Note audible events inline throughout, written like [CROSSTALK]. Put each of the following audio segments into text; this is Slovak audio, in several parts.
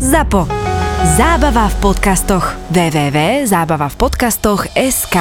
ZAPO. Zábava v podcastoch. www.zábavavpodcastoch.sk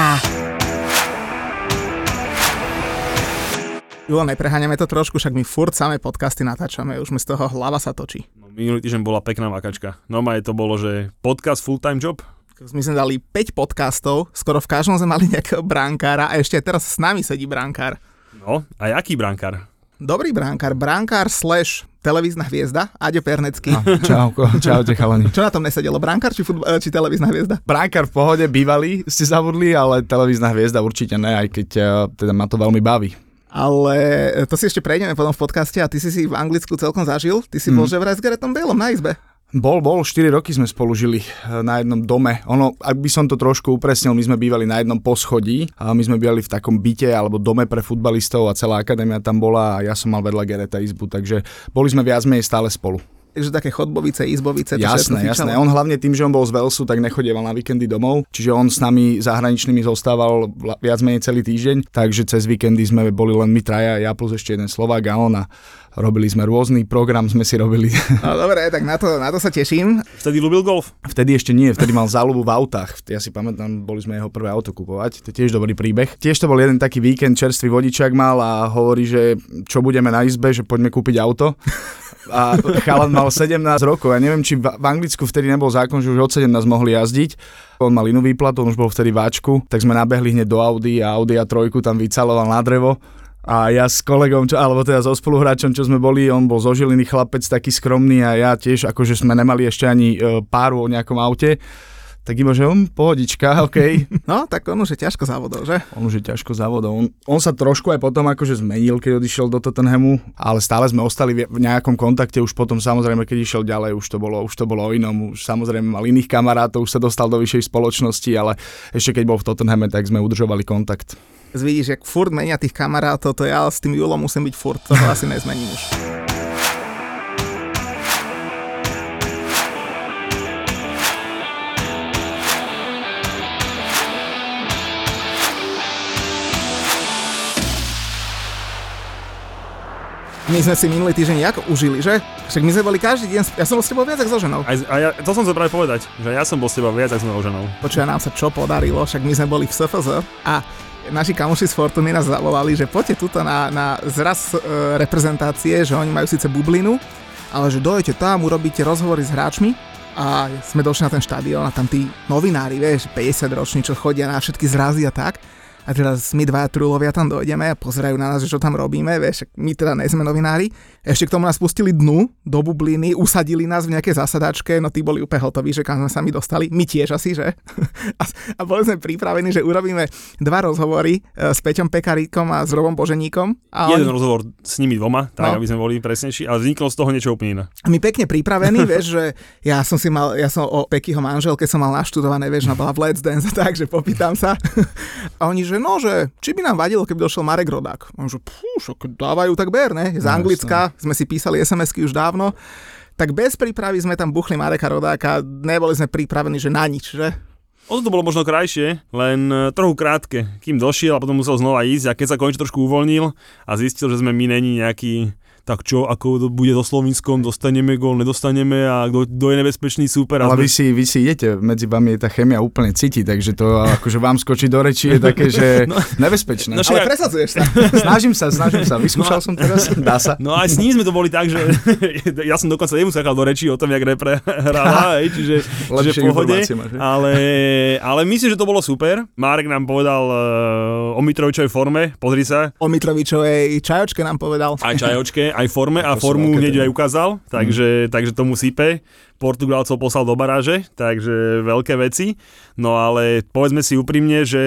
Julo, nepreháňame to trošku, však my furt samé podcasty natáčame, už mi z toho hlava sa točí. No, minulý týždeň bola pekná makačka. No aj to bolo, že podcast full-time job. My sme dali 5 podcastov, skoro v každom sme mali nejakého bránkára a ešte teraz s nami sedí brankár. No, a aký brankár? Dobrý brankár, brankár slash televízna hviezda, Aďo Pernecký. No, čauko, čaute chalani. Čo na tom nesedelo, brankár či, futbol, či televízna hviezda? Brankár v pohode, bývalý ste zabudli, ale televízna hviezda určite ne, aj keď uh, teda ma to veľmi baví. Ale to si ešte prejdeme potom v podcaste a ty si si v Anglicku celkom zažil. Ty si mm. bol že vraj s Garetom Baleom na izbe. Bol, bol, 4 roky sme spolu žili eh, na jednom dome. Ono, ak by som to trošku upresnil, my sme bývali na jednom poschodí a my sme bývali v takom byte alebo dome pre futbalistov a celá akadémia tam bola a ja som mal vedľa Gereta izbu, takže boli sme viac menej stále spolu že také chodbovice, izbovice. Jasné, jasné. On hlavne tým, že on bol z Velsu, tak nechodieval na víkendy domov, čiže on s nami zahraničnými zostával viac menej celý týždeň, takže cez víkendy sme boli len my traja, ja plus ešte jeden Slovák a on a robili sme rôzny program, sme si robili. [LAUGHS] No dobre, tak na to, na to sa teším. Vtedy ľúbil golf? Vtedy ešte nie, vtedy mal záľubu v autách. Ja si pamätám, boli sme jeho prvé auto kupovať, to je tiež dobrý príbeh. Tiež to bol jeden taký víkend, čerstvý vodičák mal a hovorí, že čo budeme na izbe, že poďme kúpiť auto a chalan mal 17 rokov. Ja neviem, či v Anglicku vtedy nebol zákon, že už od 17 mohli jazdiť. On mal inú výplatu, on už bol vtedy váčku, tak sme nabehli hneď do Audi a Audi a trojku tam vycaloval na drevo. A ja s kolegom, čo, alebo teda so spoluhráčom, čo sme boli, on bol zo chlapec, taký skromný a ja tiež, akože sme nemali ešte ani e, páru o nejakom aute tak iba, že on pohodička, [LAUGHS] OK. No, tak on už je ťažko závodov, že? On už je ťažko závodov. On, on sa trošku aj potom akože zmenil, keď odišiel do Tottenhamu, ale stále sme ostali v nejakom kontakte, už potom samozrejme, keď išiel ďalej, už to bolo, už to bolo o inom, už samozrejme mal iných kamarátov, už sa dostal do vyššej spoločnosti, ale ešte keď bol v Tottenhame, tak sme udržovali kontakt. Vidíš, jak furt menia tých kamarátov, to ja s tým Julom musím byť furt, toho asi nezmením už. My sme si minulý týždeň jak užili, že? Však my sme boli každý deň, ja som bol s tebou viac ako so ženou. Aj, a ja, to som sa práve povedať, že ja som bol s tebou viac ako so ženou. Počuja, nám sa čo podarilo, však my sme boli v SFZ a naši kamoši z Fortuny nás zavolali, že poďte tuto na, na zraz e, reprezentácie, že oni majú síce bublinu, ale že dojete tam, urobíte rozhovory s hráčmi a sme došli na ten štadión a tam tí novinári, vieš, 50 roční, čo chodia na všetky zrazy a tak a teraz my dva trulovia tam dojdeme a pozerajú na nás, že čo tam robíme, vieš, my teda nejsme novinári. Ešte k tomu nás pustili dnu do bubliny, usadili nás v nejakej zasadačke, no tí boli úplne hotoví, že kam sme sa my dostali, my tiež asi, že? [LAUGHS] A, a boli sme pripravení, že urobíme dva rozhovory e, s Peťom Pekaríkom a s Robom Boženíkom. A Jeden oni... rozhovor s nimi dvoma, tak no. aby sme boli presnejší, ale vzniklo z toho niečo úplne iné. My pekne pripravení, [LAUGHS] vieš, že ja som si mal, ja som o Pekyho manželke som mal naštudované, vieš, na bola v Let's Dance, tak, že popýtam sa. [LAUGHS] A oni, že no, že či by nám vadilo, keby došiel Marek Rodák. On že, šok, dávajú tak ber, ne? Z no, Anglicka, sme si písali SMS-ky už dávno. Tak bez prípravy sme tam buchli Mareka Rodáka, neboli sme pripravení, že na nič, že? Ono to bolo možno krajšie, len e, trochu krátke, kým došiel a potom musel znova ísť a keď sa konečne trošku uvoľnil a zistil, že sme my není nejaký tak čo, ako to bude so Slovinskom, dostaneme gól, nedostaneme a kto je nebezpečný super. Ale sme... vy, si, vy si idete, medzi vami je tá chemia úplne cíti, takže to akože vám skočí do reči je také, že [LAUGHS] no, nebezpečné. No, ale presadzuješ sa. [LAUGHS] snažím sa, snažím sa, vyskúšal no, som teraz, [LAUGHS] dá sa. No aj s ním sme to boli tak, že ja som dokonca jemu sakal do reči o tom, jak repre hrala, čiže, čiže pohode, ale, ale myslím, že to bolo super. Marek nám povedal uh, o Mitrovičovej forme, pozri sa. O Mitrovičovej čajočke nám povedal. Aj čajočke, aj forme a formu hneď aj ukázal, takže, mm. takže tomu sype. Portugalcov poslal do baráže, takže veľké veci. No ale povedzme si úprimne, že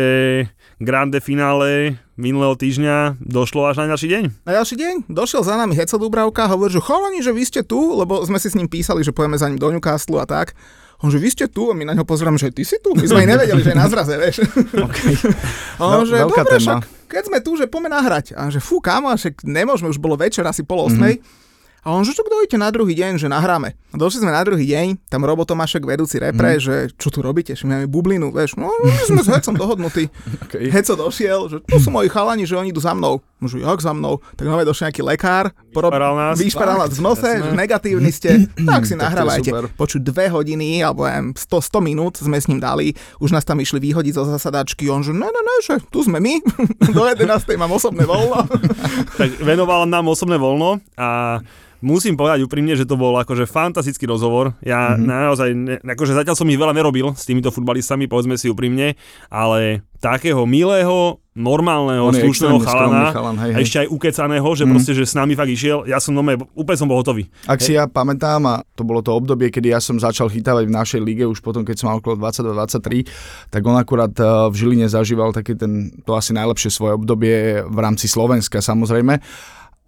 grande finále minulého týždňa došlo až na ďalší deň. Na ďalší deň došiel za nami Heco Dubravka, hovorí, že chalani, že vy ste tu, lebo sme si s ním písali, že pojeme za ním do Newcastle a tak. On že vy ste tu a my na ňo pozrieme, že ty si tu. My sme nevedeli, že je na zraze, vieš. [LAUGHS] Okay. [LAUGHS] On, no, že dobre, však keď sme tu, že poďme nahrať. A že fú, kámo, však nemôžeme, už bolo večer, asi pol osmej. Mm-hmm. A on, že čo idete na druhý deň, že nahráme. A došli sme na druhý deň, tam Robo Tomášek, vedúci repre, mm. že čo tu robíte, že máme bublinu, vieš, no my sme s Hecom dohodnutí. [LAUGHS] Okay. Heco došiel, že tu sú moji chalani, že oni idú za mnou. Môžu, jak za mnou? Tak nové došiel nejaký lekár, Vyšparal nás. vyšparal nás v nose, Jasné. že negatívni ste, [CLEARS THROAT] tak si nahrávajte. Počuť dve hodiny, alebo neviem, 100, 100 minút sme s ním dali, už nás tam išli vyhodiť zo zasadačky, on že ne, ne, ne, že tu sme my, [LAUGHS] do 11. mám osobné voľno. [LAUGHS] tak venovala nám osobné voľno a musím povedať úprimne, že to bol akože fantastický rozhovor. Ja mm-hmm. naozaj, ne, akože zatiaľ som ich veľa nerobil s týmito futbalistami, povedzme si úprimne, ale takého milého, normálneho, On slušného chalana, chalan, hej, a hej. ešte aj ukecaného, že Mhm. proste, že s nami fakt išiel, ja som nome, úplne som bol hotový. Ak si ja pamätám, a to bolo to obdobie, kedy ja som začal chytávať v našej lige, už potom, keď som mal okolo 22-23, tak on akurát eh, v Žiline zažíval také ten, to asi najlepšie svoje obdobie v rámci Slovenska samozrejme.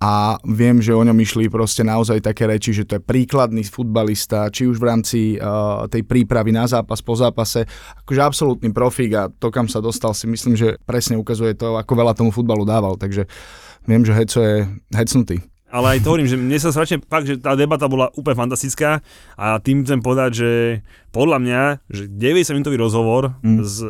A viem, že o ňom išli proste naozaj také reči, že to je príkladný futbalista, či už v rámci uh, tej prípravy na zápas, po zápase, akože absolútny profík a to, kam sa dostal, si myslím, že presne ukazuje to, ako veľa tomu futbalu dával. Takže viem, že Heco je hecnutý. Ale aj to hovorím, že mne sa strašne fakt, že tá debata bola úplne fantastická a tým chcem povedať, že podľa mňa, že 90 minútový rozhovor Mm. s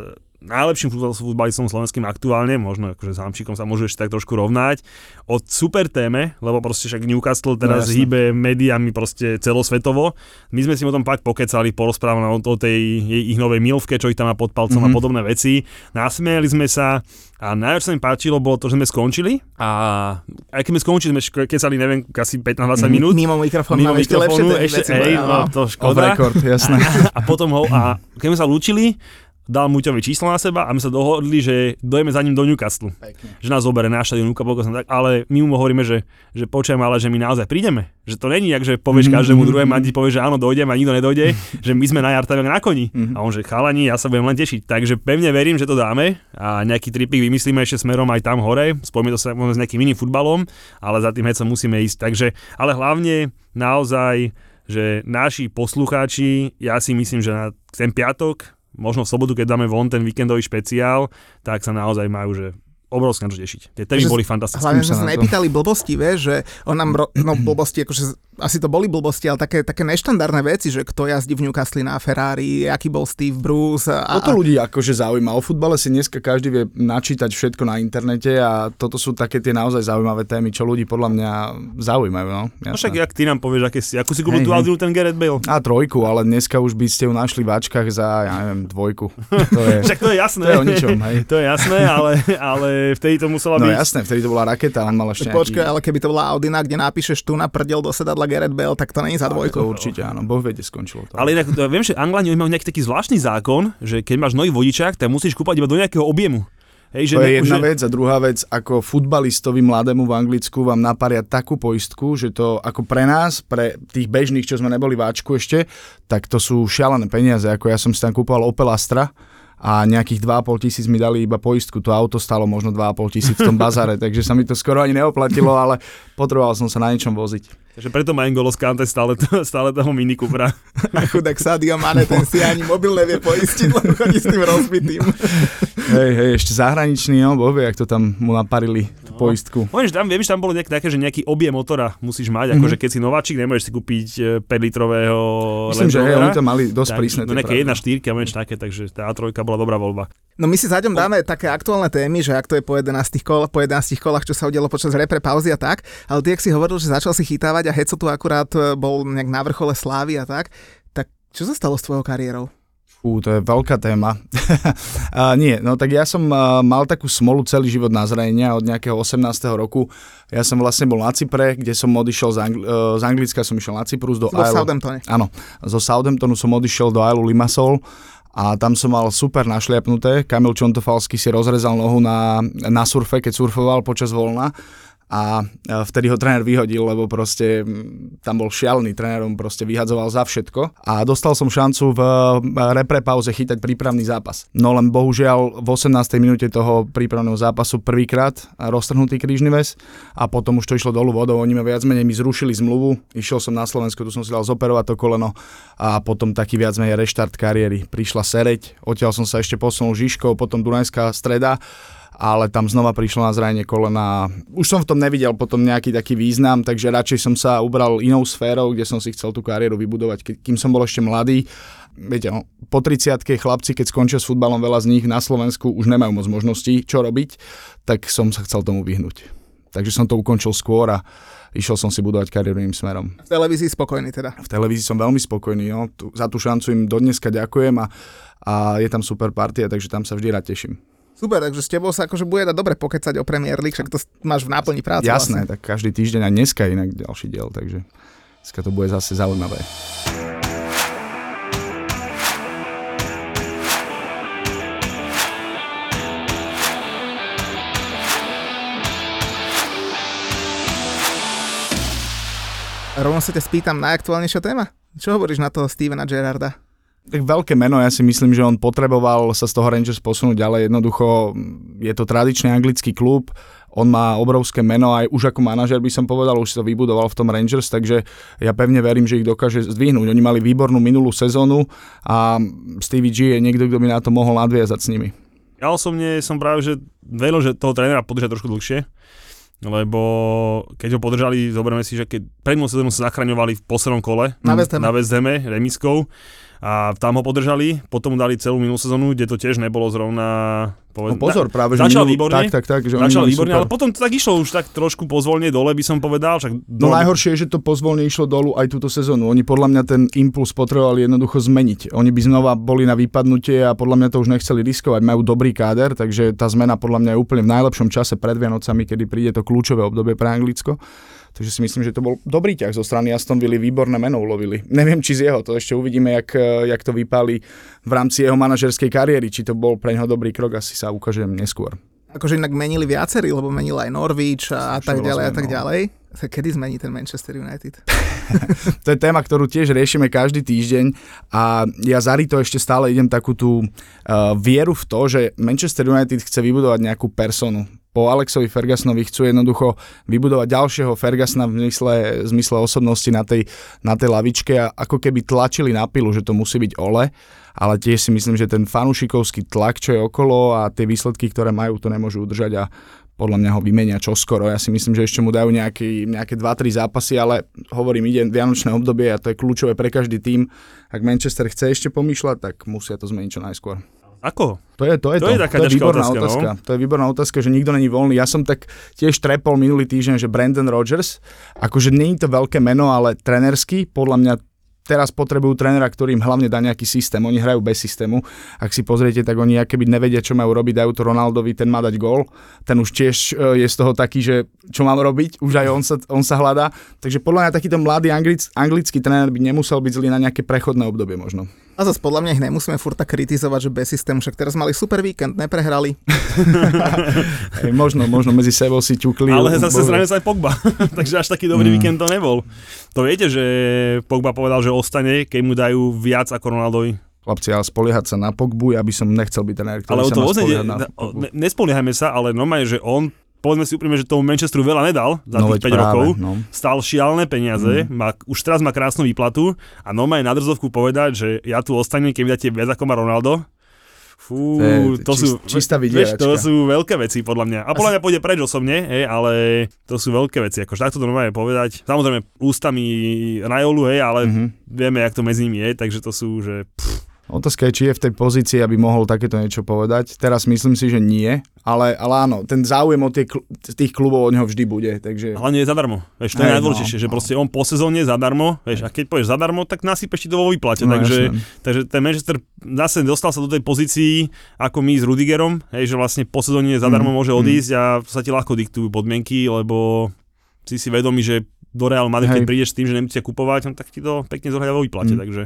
najlepším futbal- futbalistom slovenským aktuálne, možno akože s Hamšíkom sa môžu ešte tak trošku rovnať, o super téme, lebo proste však Newcastle teraz No, hýbe médiami proste celosvetovo. My sme si o tom pak pokecali, porozprávali o, o tej jej, ich novej milvke, čo ich tam má pod palcom mm-hmm. a Mhm. podobné veci. Nasmiali sme sa a najviac sa mi páčilo bolo to, že sme skončili a aj keď sme skončili, sme kecali neviem, asi 15-20 minút. Mimo mikrofón Mimo máme ešte lepšie mikrofónu, ešte, veci, ej, no, to škoda. record, jasné. [LAUGHS] A potom ho, a keď sme sa lúčili, dal Muťovi číslo na seba a my sa dohodli, že dojeme za ním do Newcastle. Že nás zoberie na štadión Newcastle, tak, ale my mu hovoríme, že, že počujem, ale že my naozaj prídeme. Že to není, že povieš Mhm, každému [LAUGHS] druhému, a ti povieš, že áno, dojdem a nikto nedojde, že my sme na Jartaviak na koni. Mhm. A on, že chalani, ja sa budem len tešiť. Takže pevne verím, že to dáme a nejaký tripik vymyslíme ešte smerom aj tam hore. Spojíme to sa s nejakým iným futbalom, ale za tým hecom musíme ísť. Takže, ale hlavne naozaj, že naši poslucháči, ja si myslím, že na ten piatok, možno v sobotu, keď dáme von ten víkendový špeciál, tak sa naozaj majú, že obrovské na čo tešiť. Tie témy boli fantastické. Hlavne sme sa nepýtali blbosti, vieš, že on nám, ro- no blbosti, akože asi to boli blbosti, ale také, také neštandardné veci, že kto jazdí v Newcastle na Ferrari, aký bol Steve Bruce a, Toto ľudí akože zaujíma. O futbale si dneska každý vie načítať všetko na internete a toto sú také tie naozaj zaujímavé témy, čo ľudí podľa mňa zaujímajú. No, No jasné. však jak ty nám povieš, aké si, akú si kúpil Hej, tú. Audinu ten Gareth Bale? A trojku, ale dneska už by ste ju našli v ačkách za, ja neviem, dvojku. [LAUGHS] To je, Však to je jasné. to je o ničom, hej. To je jasné, ale, ale vtedy to musela No byť. jasné, vtedy to bola raketa, on mal ešte počkaj, nejaký... ale keby to bola Audina, kde napíšeš tu na prdel do sedadla Gareth Bale, tak to není za To dvojku. určite áno, Boh vie, skončilo to. Ale inak, to- viem, že Anglani majú nejaký taký zvláštny zákon, že keď máš nový vodičák, tak musíš kúpať iba do nejakého objemu. Hej, že To je jedna že- vec a druhá vec, ako futbalistovi mladému v Anglicku vám naparia takú poistku, že to ako pre nás, pre tých bežných, čo sme neboli v Ačku ešte, tak to sú šialené peniaze. Ako ja som si tam kúpal Opel Astra a nejakých 2,5 tisíc mi dali iba poistku. To auto stalo možno 2,5 tisíc v tom [LAUGHS] bazare, takže sa mi to skoro ani neoplatilo, ale potreboval som sa na niečom voziť. Takže preto má N'Golo Kante stále, stále toho Mini Coopera. A chudák Sadio Mane, ten si ani mobil nevie poistiť, lebo chodí s tým rozbitým. [LAUGHS] Hej, hej, ešte zahraničný, no, boh vie, jak to tam mu naparili, No. poistku. Poviem, že tam, viem, že tam bolo nejak, také, že nejaký objem motora musíš mať, akože keď si nováčik, nemôžeš si kúpiť e, 5 litrového Myslím, že hej, oni to mali dosť Tak, prísne. no nejaké pravidlá. 1 4 alebo niečo také, takže tá A3 bola dobrá voľba. No my si zaďom dáme také aktuálne témy, že ak to je po 11 kol, po 11 kolách, čo sa udialo počas repre pauzy a tak, ale ty, ak si hovoril, že začal si chytávať a Heco tu akurát e, bol nejak na vrchole slávy a tak, tak čo sa stalo s tvojou kariérou? Fú, to je veľká téma. [LAUGHS] a nie, no tak ja som mal takú smolu celý život na zranenia od nejakého 18. roku. Ja som vlastne bol na Cypre, kde som odišiel z, Angl- uh, z Anglicka, som išiel na Cyprus do Isle- Southamptone. Áno, zo Southamptonu som odišiel do Isle Limassol a tam som mal super našliapnuté. Kamil Čontofalský si rozrezal nohu na, na surfe, keď surfoval počas voľna a e, vtedy ho tréner vyhodil, lebo proste tam bol šialný tréner, on proste vyhadzoval za všetko a dostal som šancu v e, repre pauze chytať prípravný zápas. No len bohužiaľ v 18. minúte toho prípravného zápasu prvýkrát roztrhnutý krížny väz a potom už to išlo dolu vodou, oni ma viac menej mi zrušili zmluvu, išiel som na Slovensko, tu som si dal zoperovať to koleno a potom taký viac menej reštart kariéry. Prišla Sereď, odtiaľ som sa ešte posunul Žižkou, potom Dunajská streda ale tam znova prišlo na zranenie kolena. Už som v tom nevidel potom nejaký taký význam, takže radšej som sa ubral inou sférou, kde som si chcel tú kariéru vybudovať, kým som bol ešte mladý. Viete, no, po 30 chlapci, keď skončia s futbalom, veľa z nich na Slovensku už nemajú moc možností, čo robiť, tak som sa chcel tomu vyhnúť. takže som to ukončil skôr a išiel som si budovať kariéru iným smerom. V televízii spokojný teda. V televízii som veľmi spokojný, no. tu, za tú šancu im dodneska ďakujem a, a je tam super partia, takže tam sa vždy rád teším. Super, takže s tebou sa akože bude dať dobre pokecať o Premier League, však to máš v náplni práce. Jasné, vlastne. tak každý týždeň a dneska inak ďalší diel, takže dneska to bude zase zaujímavé. Rovno sa ťa spýtam, najaktuálnejšia téma? Čo hovoríš na toho Stevena Gerarda? Tak veľké meno, ja si myslím, že on potreboval sa z toho Rangers posunúť ďalej. Jednoducho je to tradičný anglický klub, on má obrovské meno aj už ako manažer by som povedal, už si to vybudoval v tom Rangers, takže ja pevne verím, že ich dokáže zdvihnúť. Oni mali výbornú minulú sezónu a Stevie G je niekto, kto by na to mohol nadviazať s nimi. Ja osobne som práve, že vedel, že toho trénera podržať trošku dlhšie, lebo keď ho podržali, zoberieme si, že keď pred sezónu sa zachraňovali v poslednom kole Na West Ham. na West Hame, remiskou, a tam ho podržali, potom mu dali celú minulú sezónu, kde to tiež nebolo zrovna... No pozor, práve, že začal minulú- výborne, Tak, tak, tak. Že začal výborne, super. ale potom to tak išlo už tak trošku pozvolne dole, by som povedal. Však No najhoršie je, že to pozvolne išlo dolu aj túto sezónu. Oni podľa mňa ten impuls potrebovali jednoducho zmeniť. Oni by znova boli na vypadnutie a podľa mňa to už nechceli riskovať. Majú dobrý káder, takže tá zmena podľa mňa je úplne v najlepšom čase pred Vianocami, kedy príde to kľúčové obdobie pre Anglicko. Takže si myslím, že to bol dobrý ťah zo strany Aston Villa, výborné meno ulovili. [LAUGHS] Neviem, či z jeho, to ešte uvidíme, jak, eh, jak to vypáli v rámci jeho manažerskej kariéry. Či to bol pre neho dobrý krok, asi sa ukáže neskôr. Akože inak menili viacerí, lebo menil aj Norwich a, a tak ďalej a tak no. ďalej. Kedy zmení ten Manchester United? [LAUGHS] [LAUGHS] To je téma, ktorú tiež riešime každý týždeň a ja za to ešte stále idem takú tú uh, vieru v to, že Manchester United chce vybudovať nejakú personu. Po Alexovi Fergusonovi chcú jednoducho vybudovať ďalšieho Fergusona v zmysle, v zmysle osobnosti na tej, na tej lavičke a ako keby tlačili na pilu, že to musí byť Ole, ale tiež si myslím, že ten fanušikovský tlak, čo je okolo a tie výsledky, ktoré majú, to nemôžu udržať a podľa mňa ho vymenia čoskoro. Ja si myslím, že ešte mu dajú nejaký, nejaké 2-3 zápasy, ale hovorím, ide vianočné obdobie a to je kľúčové pre každý tým. Ak Manchester chce ešte pomýšľať, tak musia to zmeniť čo najskôr. Ako? To je to. Je To to, je taká to je výborná otázka, no. otázka. To je výborná otázka, že nikto není voľný. Ja som tak tiež trepol minulý týždeň, že Brandon Rodgers, akože je to veľké meno, ale trenerský, podľa mňa teraz potrebujú trénera, ktorý im hlavne dá nejaký systém. Oni hrajú bez systému. Ak si pozriete, tak oni keby nevedia, čo majú robiť, dajú to Ronaldovi, ten má dať gól. Ten už tiež e, je z toho taký, že čo mám robiť, už aj on sa, on sa hľadá. Takže podľa mňa takýto mladý anglic, anglický tréner by nemusel byť zlý na nejaké prechodné obdobie možno. A zase podľa mňa ich nemusíme furt tak kritizovať, že bez systému, však teraz mali super víkend, neprehrali. [LAUGHS] Hej, možno, možno medzi sebou si ťukli. Ale zase zranil sa aj Pogba, [LAUGHS] takže až taký dobrý Mm. víkend to nebol. To viete, že Pogba povedal, že ostane, keď mu dajú viac ako Ronaldovi. Chlapci, ale spoliehať sa na Pogbu, ja by som nechcel byť tréner, ktorý Ale o sa to má spoliehať na Pogbu. ne, nespoliehajme sa, ale normálne, že on, povedzme si úprimne, že tomu Manchesteru veľa nedal za No tých 5 veď práve, rokov. no. Stal šialené peniaze, má, už teraz má krásnu výplatu a normálne na drzovku povedať, že ja tu ostanem, keď mi dáte viac ako má Ronaldo. Fú, To je to, čist- sú, čistá vieš, to sú veľké veci podľa mňa. A podľa mňa pôjde preč osobne, hej, ale to sú veľké veci. Akože takto to normálne povedať. Samozrejme ústami Rajolu, hej, ale Mhm. vieme, jak to medzi nimi je, takže to sú, že pff, Otázka je, či je v tej pozícii, aby mohol takéto niečo povedať. Teraz myslím si, že nie, ale, ale áno, ten záujem od tie, tých klubov od neho vždy bude, takže... hlavne je zadarmo. Vieš, to je Hej, najdôležitejšie, no, že no. proste on po sezóne zadarmo, vieš, a keď povieš zadarmo, tak nasypeš ti to vo výplate. No, takže, takže ten Manchester zase dostal sa do tej pozícii, ako my s Rudigerom, hej, že vlastne po sezóne zadarmo Mm, môže mm. odísť a sa ti ľahko diktujú podmienky, lebo si si vedomý, že do Real Madrid, keď prídeš s tým, že nemusia kupovať, no, tak ti to pekne zohľadia vo výplate, Mm. takže,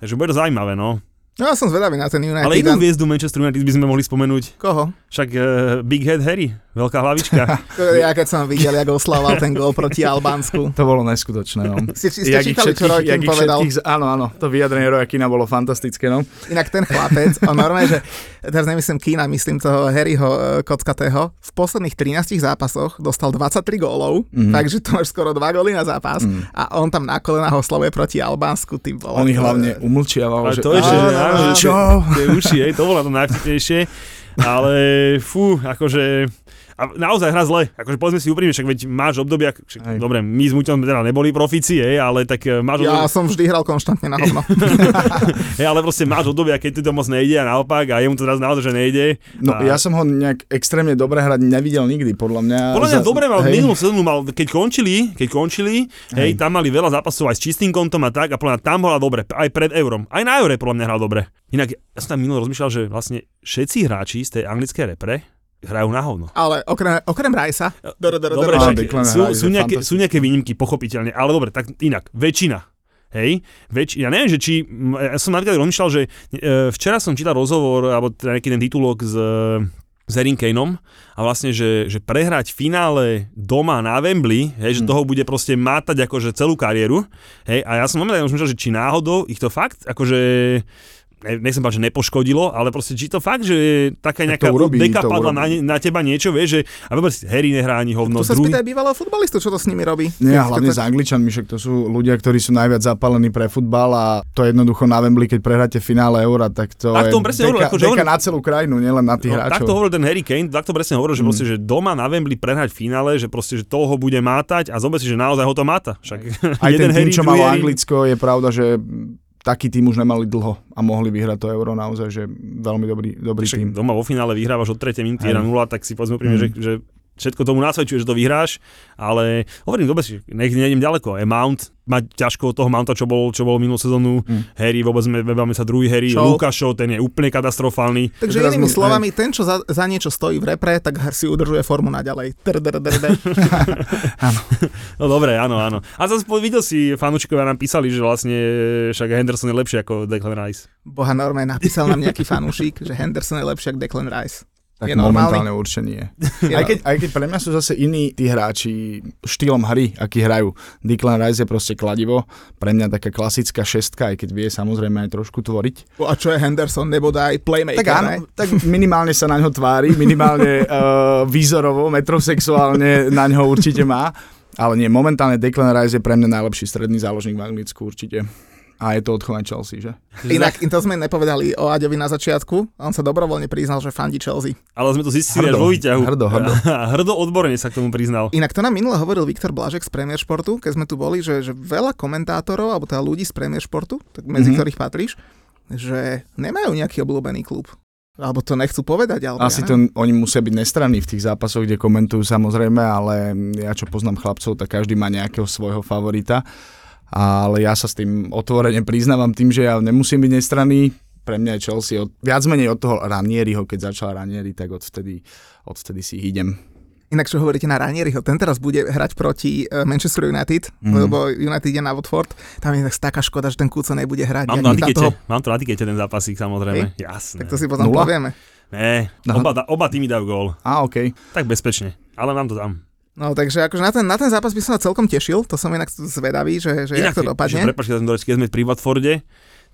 takže bude to zaujímavé, no. No ja som zvedavý na ten United. Ale inú hviezdu Manchester United by sme mohli spomenúť, Koho? však uh, Big Head Harry, veľká hlavička. Ja keď som videl, ako oslavoval ten gól proti Albánsku. To bolo neskutočné, no. Ste, ste Jak čítali, čo jak ich povedal? všetkých, áno, áno, to vyjadrenie Roya Kina bolo fantastické, no. Inak ten chlapec, on normálne, že teraz nemyslím Kína, myslím toho Harryho e, Kockatého, v posledných 13 zápasoch dostal 23 gólov, Mhm. takže to máš skoro 2 góly na zápas Mhm. a on tam na kolenách oslavuje proti Albánsku, ty vole. On ich to- hlavne umlčiaval, že... to Áno, že áno, áno. že Čo? tie uši, hej, to bolo to najvtipnejšie. Ale fú, akože... A naozaj hra zle. Akože povedzme si úprimne, však veď máš obdobia, však, dobre, my s Muťom teda neboli profici, hej, ale tak e, máš Ja obdobia, som vždy hral konštantne na hovno. [LAUGHS] hej, ale proste máš obdobia, keď ti to moc nejde a naopak a jemu to teraz naozaj, že nejde. No a... ja som ho nejak extrémne dobre hrať nevidel nikdy, podľa mňa. Podľa mňa Za- dobre mal hej. minulú sezónu, mal, keď končili, keď končili, hej, Hej. tam mali veľa zápasov aj s čistým kontom a tak a podľa mňa tam bola dobre, aj pred eurom. Aj na eure podľa mňa hral dobre. Inak ja som tam minulý rozmýšľal, že vlastne všetci hráči z tej anglickej repre hrajú na hovno. Ale okrem, okrem Rajsa. Dobre, dobre, sú, sú, nejaké, sú nejaké výnimky, pochopiteľne, ale dobre, tak inak, väčšina. Hej, väč, ja neviem, že či, ja som napríklad rozmýšľal, že e, včera som čítal rozhovor, alebo teda nejaký ten titulok s, s Harry Kaneom a vlastne, že, že prehrať finále doma na Wembley, hej, že toho bude proste mátať akože celú kariéru, hej, a ja som momentálne rozmýšľal, že či náhodou ich to fakt, akože nechcem povedať, že nepoškodilo, ale proste či to fakt, že taká Tak nejaká to urobí, deka to padla na, ne- na teba niečo, vieš, že a vôbec Harry nehrá ani hovno. Tu sa druhý- spýtaj bývalého futbalistu, čo to s nimi robí. Nie, a Keď hlavne to s Angličanmi, však to sú ľudia, ktorí sú najviac zapálení pre futbal a to jednoducho na Wembley, keď prehráte finále Eura, tak to Tak je to presne hovoril, deka, akože deka hovoril- na celú krajinu, nielen na tých No, hráčov. tak to hovoril ten Harry Kane, tak to presne hovoril, že, Mm. proste, že doma na Wembley prehrať finále, že proste, že toho bude mátať a zober si, že naozaj ho to máta. Však Aj [LAUGHS] ten jeden tým, Harry, čo malo. Anglicko, je pravda, že taký tým už nemali dlho a mohli vyhrať to Euro naozaj, že veľmi dobrý, dobrý Však tým. doma vo finále vyhrávaš od 3. minúty Hej. 1-0, tak si povedzme úprimne, Mm. že, že všetko tomu nasvedčuje, že to vyhráš, ale hovorím, dobre si, nech nejdem ďaleko. E Mount má ťažko od toho Mounta, čo bol, čo bol minulú sezónu. Mm. Harry, vôbec sme, sa druhý Harry, Čo? Lukášov, ten je úplne katastrofálny. Takže Teraz inými mu- slovami, ten, čo za, za niečo stojí v repre, tak si udržuje formu naďalej. Tr, tr, tr, tr. No dobre, áno, áno. A zase videl si, fanúčikovia nám písali, že vlastne však Henderson je lepší ako Declan Rice. Boha norme, napísal nám nejaký fanúšik, že Henderson je lepší ako Declan Rice. Tak je normálny? momentálne určite nie. [LAUGHS] Je Aj keď, aj keď pre mňa sú zase iní tí hráči štýlom hry, aký hrajú. Declan Rice je proste kladivo, pre mňa taká klasická šestka, aj keď vie samozrejme aj trošku tvoriť. A čo je Henderson, nebodaj playmaker, Tak áno, ne? tak minimálne sa na ňo tvári, minimálne uh, [LAUGHS] výzorovo, metrosexuálne na ňo určite má. Ale nie, momentálne Declan Rice je pre mňa najlepší stredný záložník v Anglicku určite. A je to odchované Chelsea, že? Inak to sme nepovedali o Aďovi na začiatku. On sa dobrovoľne priznal, že fandí Chelsea. Ale sme to zistili až Hrdo, vo výťahu. hrdo, hrdo. [LAUGHS] hrdo odborne sa k tomu priznal. Inak to nám minule hovoril Viktor Blažek z Premier Športu, keď sme tu boli, že, že veľa komentátorov, alebo teda ľudí z Premier Športu, tak medzi Mhm. ktorých patríš, že nemajú nejaký obľúbený klub. Alebo to nechcú povedať, alebo Asi ja to oni musia byť nestranní v tých zápasoch, kde komentujú samozrejme, ale ja čo poznám chlapcov, tak každý má nejakého svojho favorita. Ale ja sa s tým otvorene priznávam tým, že ja nemusím byť nestranný. Pre mňa je Chelsea od, viac menej od toho Ranieriho, keď začal Ranieri, tak odvtedy, odvtedy si idem. Inak čo hovoríte na Ranieriho, ten teraz bude hrať proti eh, Manchester United, Mhm. lebo United ide na Watford. Tam je tak taká škoda, že ten Kuco nebude hrať. Mám Jak to na toho- mám to na tikete ten zápasík samozrejme. Jasné. Tak to si potom Nula? povieme. Ne, oba, oba týmy dajú gól. Á, OK. Tak bezpečne. Ale mám to tam. No takže akože na ten, na ten zápas by som sa celkom tešil, to som inak zvedavý, že, že jak to dopadne. Prepač, keď sme, keď sme pri Watforde,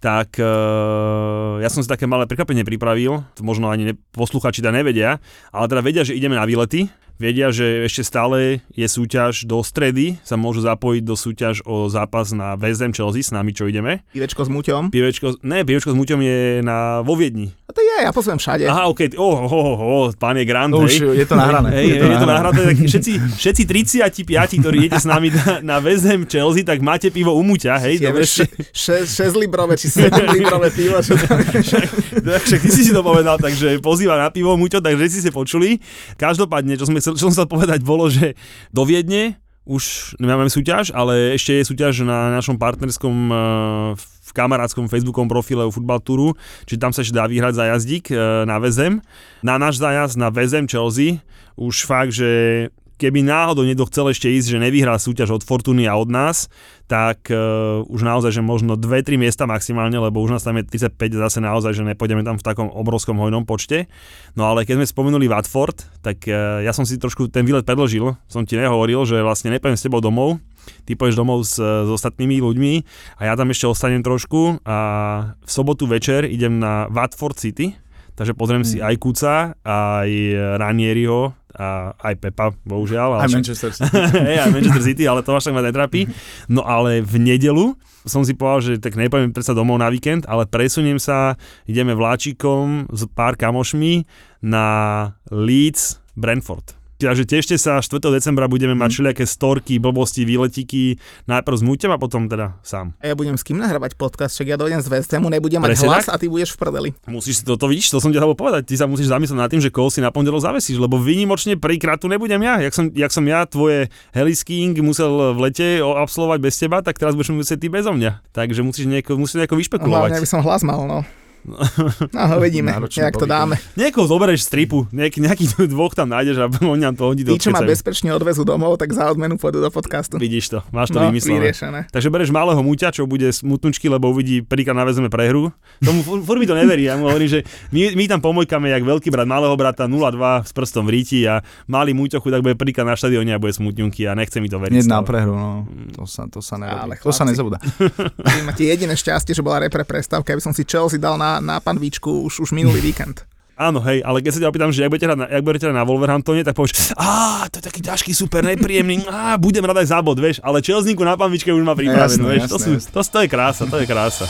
tak uh, ja som si také malé prekvapenie pripravil, to možno ani ne, posluchači teda nevedia, ale teda vedia, že ideme na výlety, vedia, že ešte stále je súťaž do stredy, sa môžu zapojiť do súťaž o zápas na VSM Chelsea s nami, čo ideme. Pivečko s muťom. Pivečko, ne, pivečko s Muťom je na, vo Viedni. A to je, ja pozvem všade. Aha, ok, oh, oh, oh, oh, pán je Grand, To hej. už je to nahrané. Hej, hej, je to nahraté, tak všetci, všetci 35, ktorí idete s nami na, na Vezem Chelsea, tak máte pivo u Muťa, hej, Je, še, 6 librové či 7 librové pivo. Čo to... [LAUGHS] Však ty si si to povedal, takže pozýva na pivo Muťo, takže si ste počuli. Každopádne, čo, sme chcel, čo som chcel povedať, bolo, že do Viedne už nemáme súťaž, ale ešte je súťaž na našom partnerskom v kamarátskom Facebookom profile Football Touru, čiže tam sa ešte dá vyhrať za jazdík eh, na Vezem. Na náš zájazd na Vezem Chelsea už fakt, že keby náhodou niekto chcel ešte ísť, že nevyhrá súťaž od Fortuny a od nás, tak uh, už naozaj, že možno 2-3 miesta maximálne, lebo už nás tam je 35, zase naozaj, že nepôjdeme tam v takom obrovskom hojnom počte. No ale keď sme spomenuli Watford, tak uh, ja som si trošku ten výlet predložil, som ti nehovoril, že vlastne nepojem s tebou domov, ty pôjdeš domov s, s ostatnými ľuďmi a ja tam ešte ostanem trošku a v sobotu večer idem na Watford City, takže pozriem si aj Kuca, aj Ranieriho a aj Pepa, bohužiaľ. Aj však- Manchester City. [LAUGHS] Hej, aj Manchester City, ale to až tak ma netrapí. No ale v nedelu som si povedal, že tak nepoviem predsa domov na víkend, ale presuniem sa, ideme vláčikom s pár kamošmi na Leeds Brentford. Takže tešte sa, 4. decembra budeme mať Mhm. všelijaké storky, blbosti, výletiky, najprv s Muťom a potom teda sám. A ja budem s kým nahrávať podcast, však ja dojdem z West Hamu, nebudem mať Presne hlas tak. a ty budeš v prdeli. Musíš si toto vidíš, to som ti chcel povedať. Ty sa musíš zamyslieť nad tým, že koho si na pondelok zavesíš, lebo výnimočne prvýkrát tu nebudem ja. Jak som, jak som ja tvoje heliskiing musel v lete absolvovať bez teba, tak teraz budeš musieť ty bezo mňa. Takže musíš nejako, musíš nejako Hlavne, vyšpekulovať. aby som hlas mal, no. No, uvidíme, Náročné jak to dáme. Niekoho zoberieš z tripu, nejaký, nejakých [LAUGHS] dvoch tam nájdeš a on nám to hodí do Tí, čo ma bezpečne odvezú domov, tak za odmenu pôjdu do podcastu. Vidíš to, máš to No, vymyslené. vyriešené. Takže bereš malého muťa, čo bude smutnučky, lebo uvidí, prvýkrát navezeme prehru. Tomu fur, fur mi to neverí. Ja mu hovorím, že my, my tam pomojkame, jak veľký brat malého brata 0-2 s prstom v ríti a malý muťo chudák bude prvýkrát na štadióne a bude smutňunky a nechce mi to veriť. Stále. prehru, no. To sa, to sa Ale nerobí. To sa chlapci. nezabúda. [LAUGHS] Jediné šťastie, že bola repre prestávka, aby som si Chelsea dal na, na panvičku už, už minulý víkend. Áno, hej, ale keď sa ťa opýtam, že jak budete hrať na, jak budete hrať na Wolverhamptone, tak povieš, á, to je taký ťažký, super, nepríjemný, á, budem rada aj za bod, vieš, ale Chelsea na panvičke už má pripravenú, Jasné, vieš, to, sú, jasné. to, to, je krása, to je krása.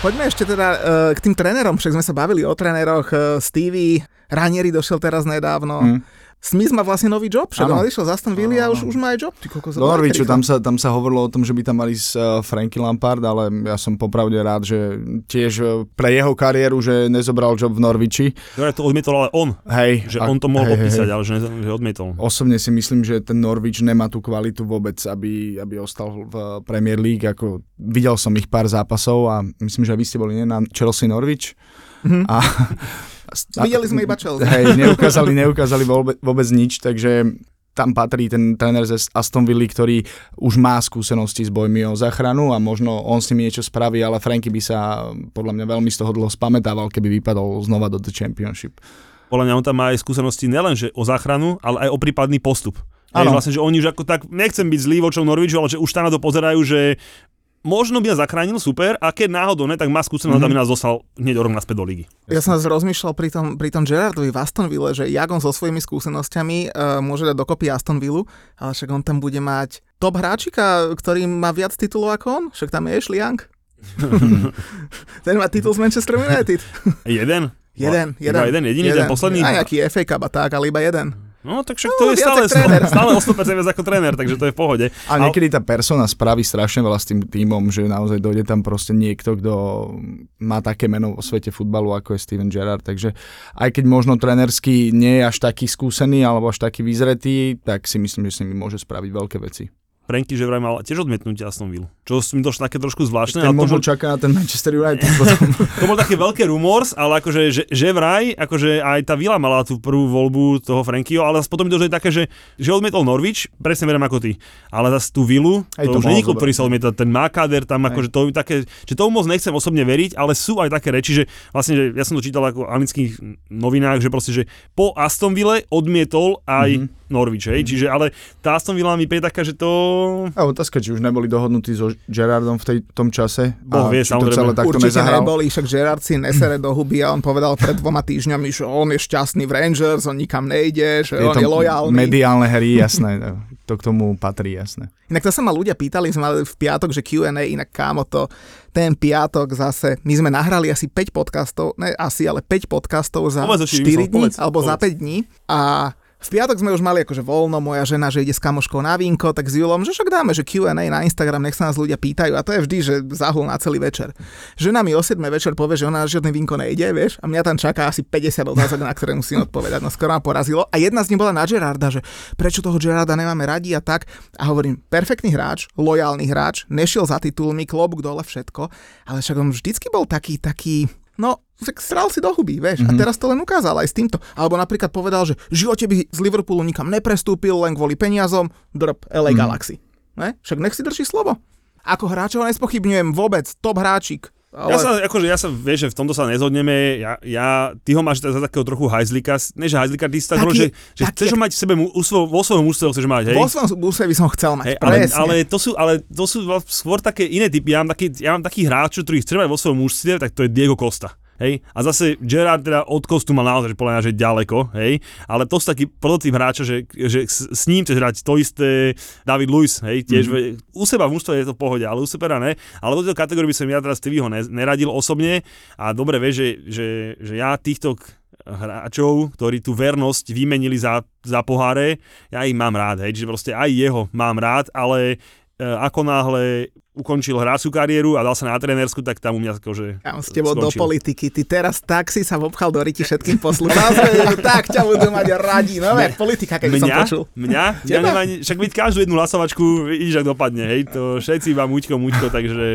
Poďme ešte teda uh, k tým trénerom, však sme sa bavili o tréneroch. Stevie Ranieri došiel teraz nedávno. Hm. Smith má vlastne nový job, však on odišiel z Aston Villa a už, už má aj job. Ty, koľko Do Norwichu, tam sa, tam sa hovorilo o tom, že by tam mali s uh, Franky Lampard, ale ja som popravde rád, že tiež uh, pre jeho kariéru, že nezobral job v Norwichi. Dobre, to odmietol ale on, Hej. že a- on to mohol hej, podpísať, hej. ale že, ne, že odmietol. Osobne si myslím, že ten Norwich nemá tú kvalitu vôbec, aby, aby ostal v Premier League. Ako, videl som ich pár zápasov a myslím, že aj vy ste boli nie, na Chelsea Norwich. Mhm. A, a, [LAUGHS] Videli sme iba Chelsea. Hej, neukázali, neukázali vôbec, nič, takže tam patrí ten tréner z Aston Villa, ktorý už má skúsenosti s bojmi o záchranu a možno on s nimi niečo spraví, ale Franky by sa podľa mňa veľmi z toho dlho spamätával, keby vypadol znova do The Championship. Podľa mňa on tam má aj skúsenosti nielen že o záchranu, ale aj o prípadný postup. Áno. vlastne, že oni už ako tak, nechcem byť zlý vočom Norwichu, ale že už tam na to pozerajú, že možno by nás zachránil, super, a keď náhodou ne, tak má skúsenosť, Mhm. aby nás dostal hneď o rok naspäť do ligy. Ja som zase rozmýšľal pri tom, pri tom Gerardovi v Aston Ville, že jak on so svojimi skúsenosťami uh, môže dať dokopy Aston Villu, ale však on tam bude mať top hráčika, ktorý má viac titulov ako on, však tam je Ashley Young. [LAUGHS] ten má titul z Manchester United. Jeden? Jeden, Iba jeden. jeden, jediný, ten posledný? A nejaký FA Cup a tak, ale iba jeden. No, tak však No, to je stále, tréner. [LAUGHS] stále o 100% viac ako tréner, takže to je v pohode. A niekedy tá persona spraví strašne veľa s tým týmom, že naozaj dojde tam proste niekto, kto má také meno vo svete futbalu, ako je Steven Gerrard. Takže aj keď možno trénersky nie je až taký skúsený alebo až taký vyzretý, tak si myslím, že s nimi môže spraviť veľké veci. Franky, že vraj mal tiež odmietnutie Aston Villa. Čo mi došlo také trošku zvláštne. Ten možno bol- čaká ten Manchester United [LAUGHS] potom. To bol také veľké rumors, ale akože, že, že vraj, akože aj tá Vila mala tú prvú voľbu toho Frankyho, ale potom mi že je také, že, že odmietol Norwich, presne verím ako ty. Ale zase tú Vilu, Hej, to, to už není klub, ktorý sa odmieta, ten má káder tam, akože to také, že tomu moc nechcem osobne veriť, ale sú aj také reči, že vlastne, že ja som to čítal ako v anglických novinách, že proste, že po Aston Ville odmietol aj mm-hmm. Norwich, hej, čiže ale tá Aston Villa mi príde taká, že to... A otázka, či už neboli dohodnutí so Gerardom v tej, tom čase. Boh vie, či to samozrejme. celé takto Určite nezahral. neboli, však Gerard si nesere do huby a on povedal pred dvoma týždňami, že on je šťastný v Rangers, on nikam nejde, že on Tieto je lojálny. Mediálne hry, jasné. To k tomu patrí, jasné. Inak to sa ma ľudia pýtali, sme mali v piatok, že Q&A, inak kámo to, ten piatok zase, my sme nahrali asi 5 podcastov, ne asi, ale 5 podcastov za Povedz, o čím 4 myslel, dní, povedz, alebo za povedz. 5 dní a v piatok sme už mali akože voľno, moja žena, že ide s kamoškou na vínko, tak s Julom, že však dáme, že Q&A na Instagram, nech sa nás ľudia pýtajú a to je vždy, že zahul na celý večer. Žena mi o 7 večer povie, že ona na žiadne vínko nejde, vieš, a mňa tam čaká asi 50 otázok, na ktoré musím odpovedať, no skoro ma porazilo. A jedna z nich bola na Gerarda, že prečo toho Gerarda nemáme radi a tak. A hovorím, perfektný hráč, lojálny hráč, nešiel za titulmi, klobúk dole všetko, ale však on vždycky bol taký, taký, no, tak sral si do huby, vieš. Mm-hmm. A teraz to len ukázal aj s týmto. Alebo napríklad povedal, že v živote by z Liverpoolu nikam neprestúpil len kvôli peniazom, drb LA mm-hmm. Galaxy. Ne? Však nech si drží slovo. Ako hráča ho nespochybňujem vôbec, top hráčik. Ale... Ja sa, akože, ja sa, vieš, že v tomto sa nezhodneme, ja, ja ty ho máš za takého trochu hajzlika, ne že hajzlika, ty tak Taký- že, že taký- chceš ho mať v sebe, u svo, vo svojom ho chceš mať, hej? Vo svojom buse by som chcel mať, Hej, ale, presne. ale, to sú, ale to sú skôr také iné typy. Ja mám taký, ja mám takých hráčov, ktorých chcem mať vo svojom mužstve, tak to je Diego Costa. Hej. A zase Gerard teda od kostu mal naozaj, podľa mňa, že ďaleko, hej. Ale to sú taký prototyp hráča, že, že s, s ním chceš hrať to isté David Luiz, hej, tiež mm-hmm. u seba v mústve je to v pohode, ale u supera ne. Ale do tejto kategórie by som ja teraz Stevieho ne, neradil osobne a dobre vieš, že, že, že ja týchto hráčov, ktorí tú vernosť vymenili za, za poháre, ja ich mám rád, hej, čiže proste aj jeho mám rád, ale ako náhle ukončil hráčskú kariéru a dal sa na trénersku, tak tam u mňa akože Kam s tebou do politiky, ty teraz tak si sa vobchal do ryti všetkým poslucháčom, [LAUGHS] tak ťa budú mať radi, no veď politika, keď mňa, som počul. Mňa? [LAUGHS] Ja nemá, však byť každú jednu hlasovačku, vidíš, ak dopadne, hej, to všetci vám muťko, muťko, takže...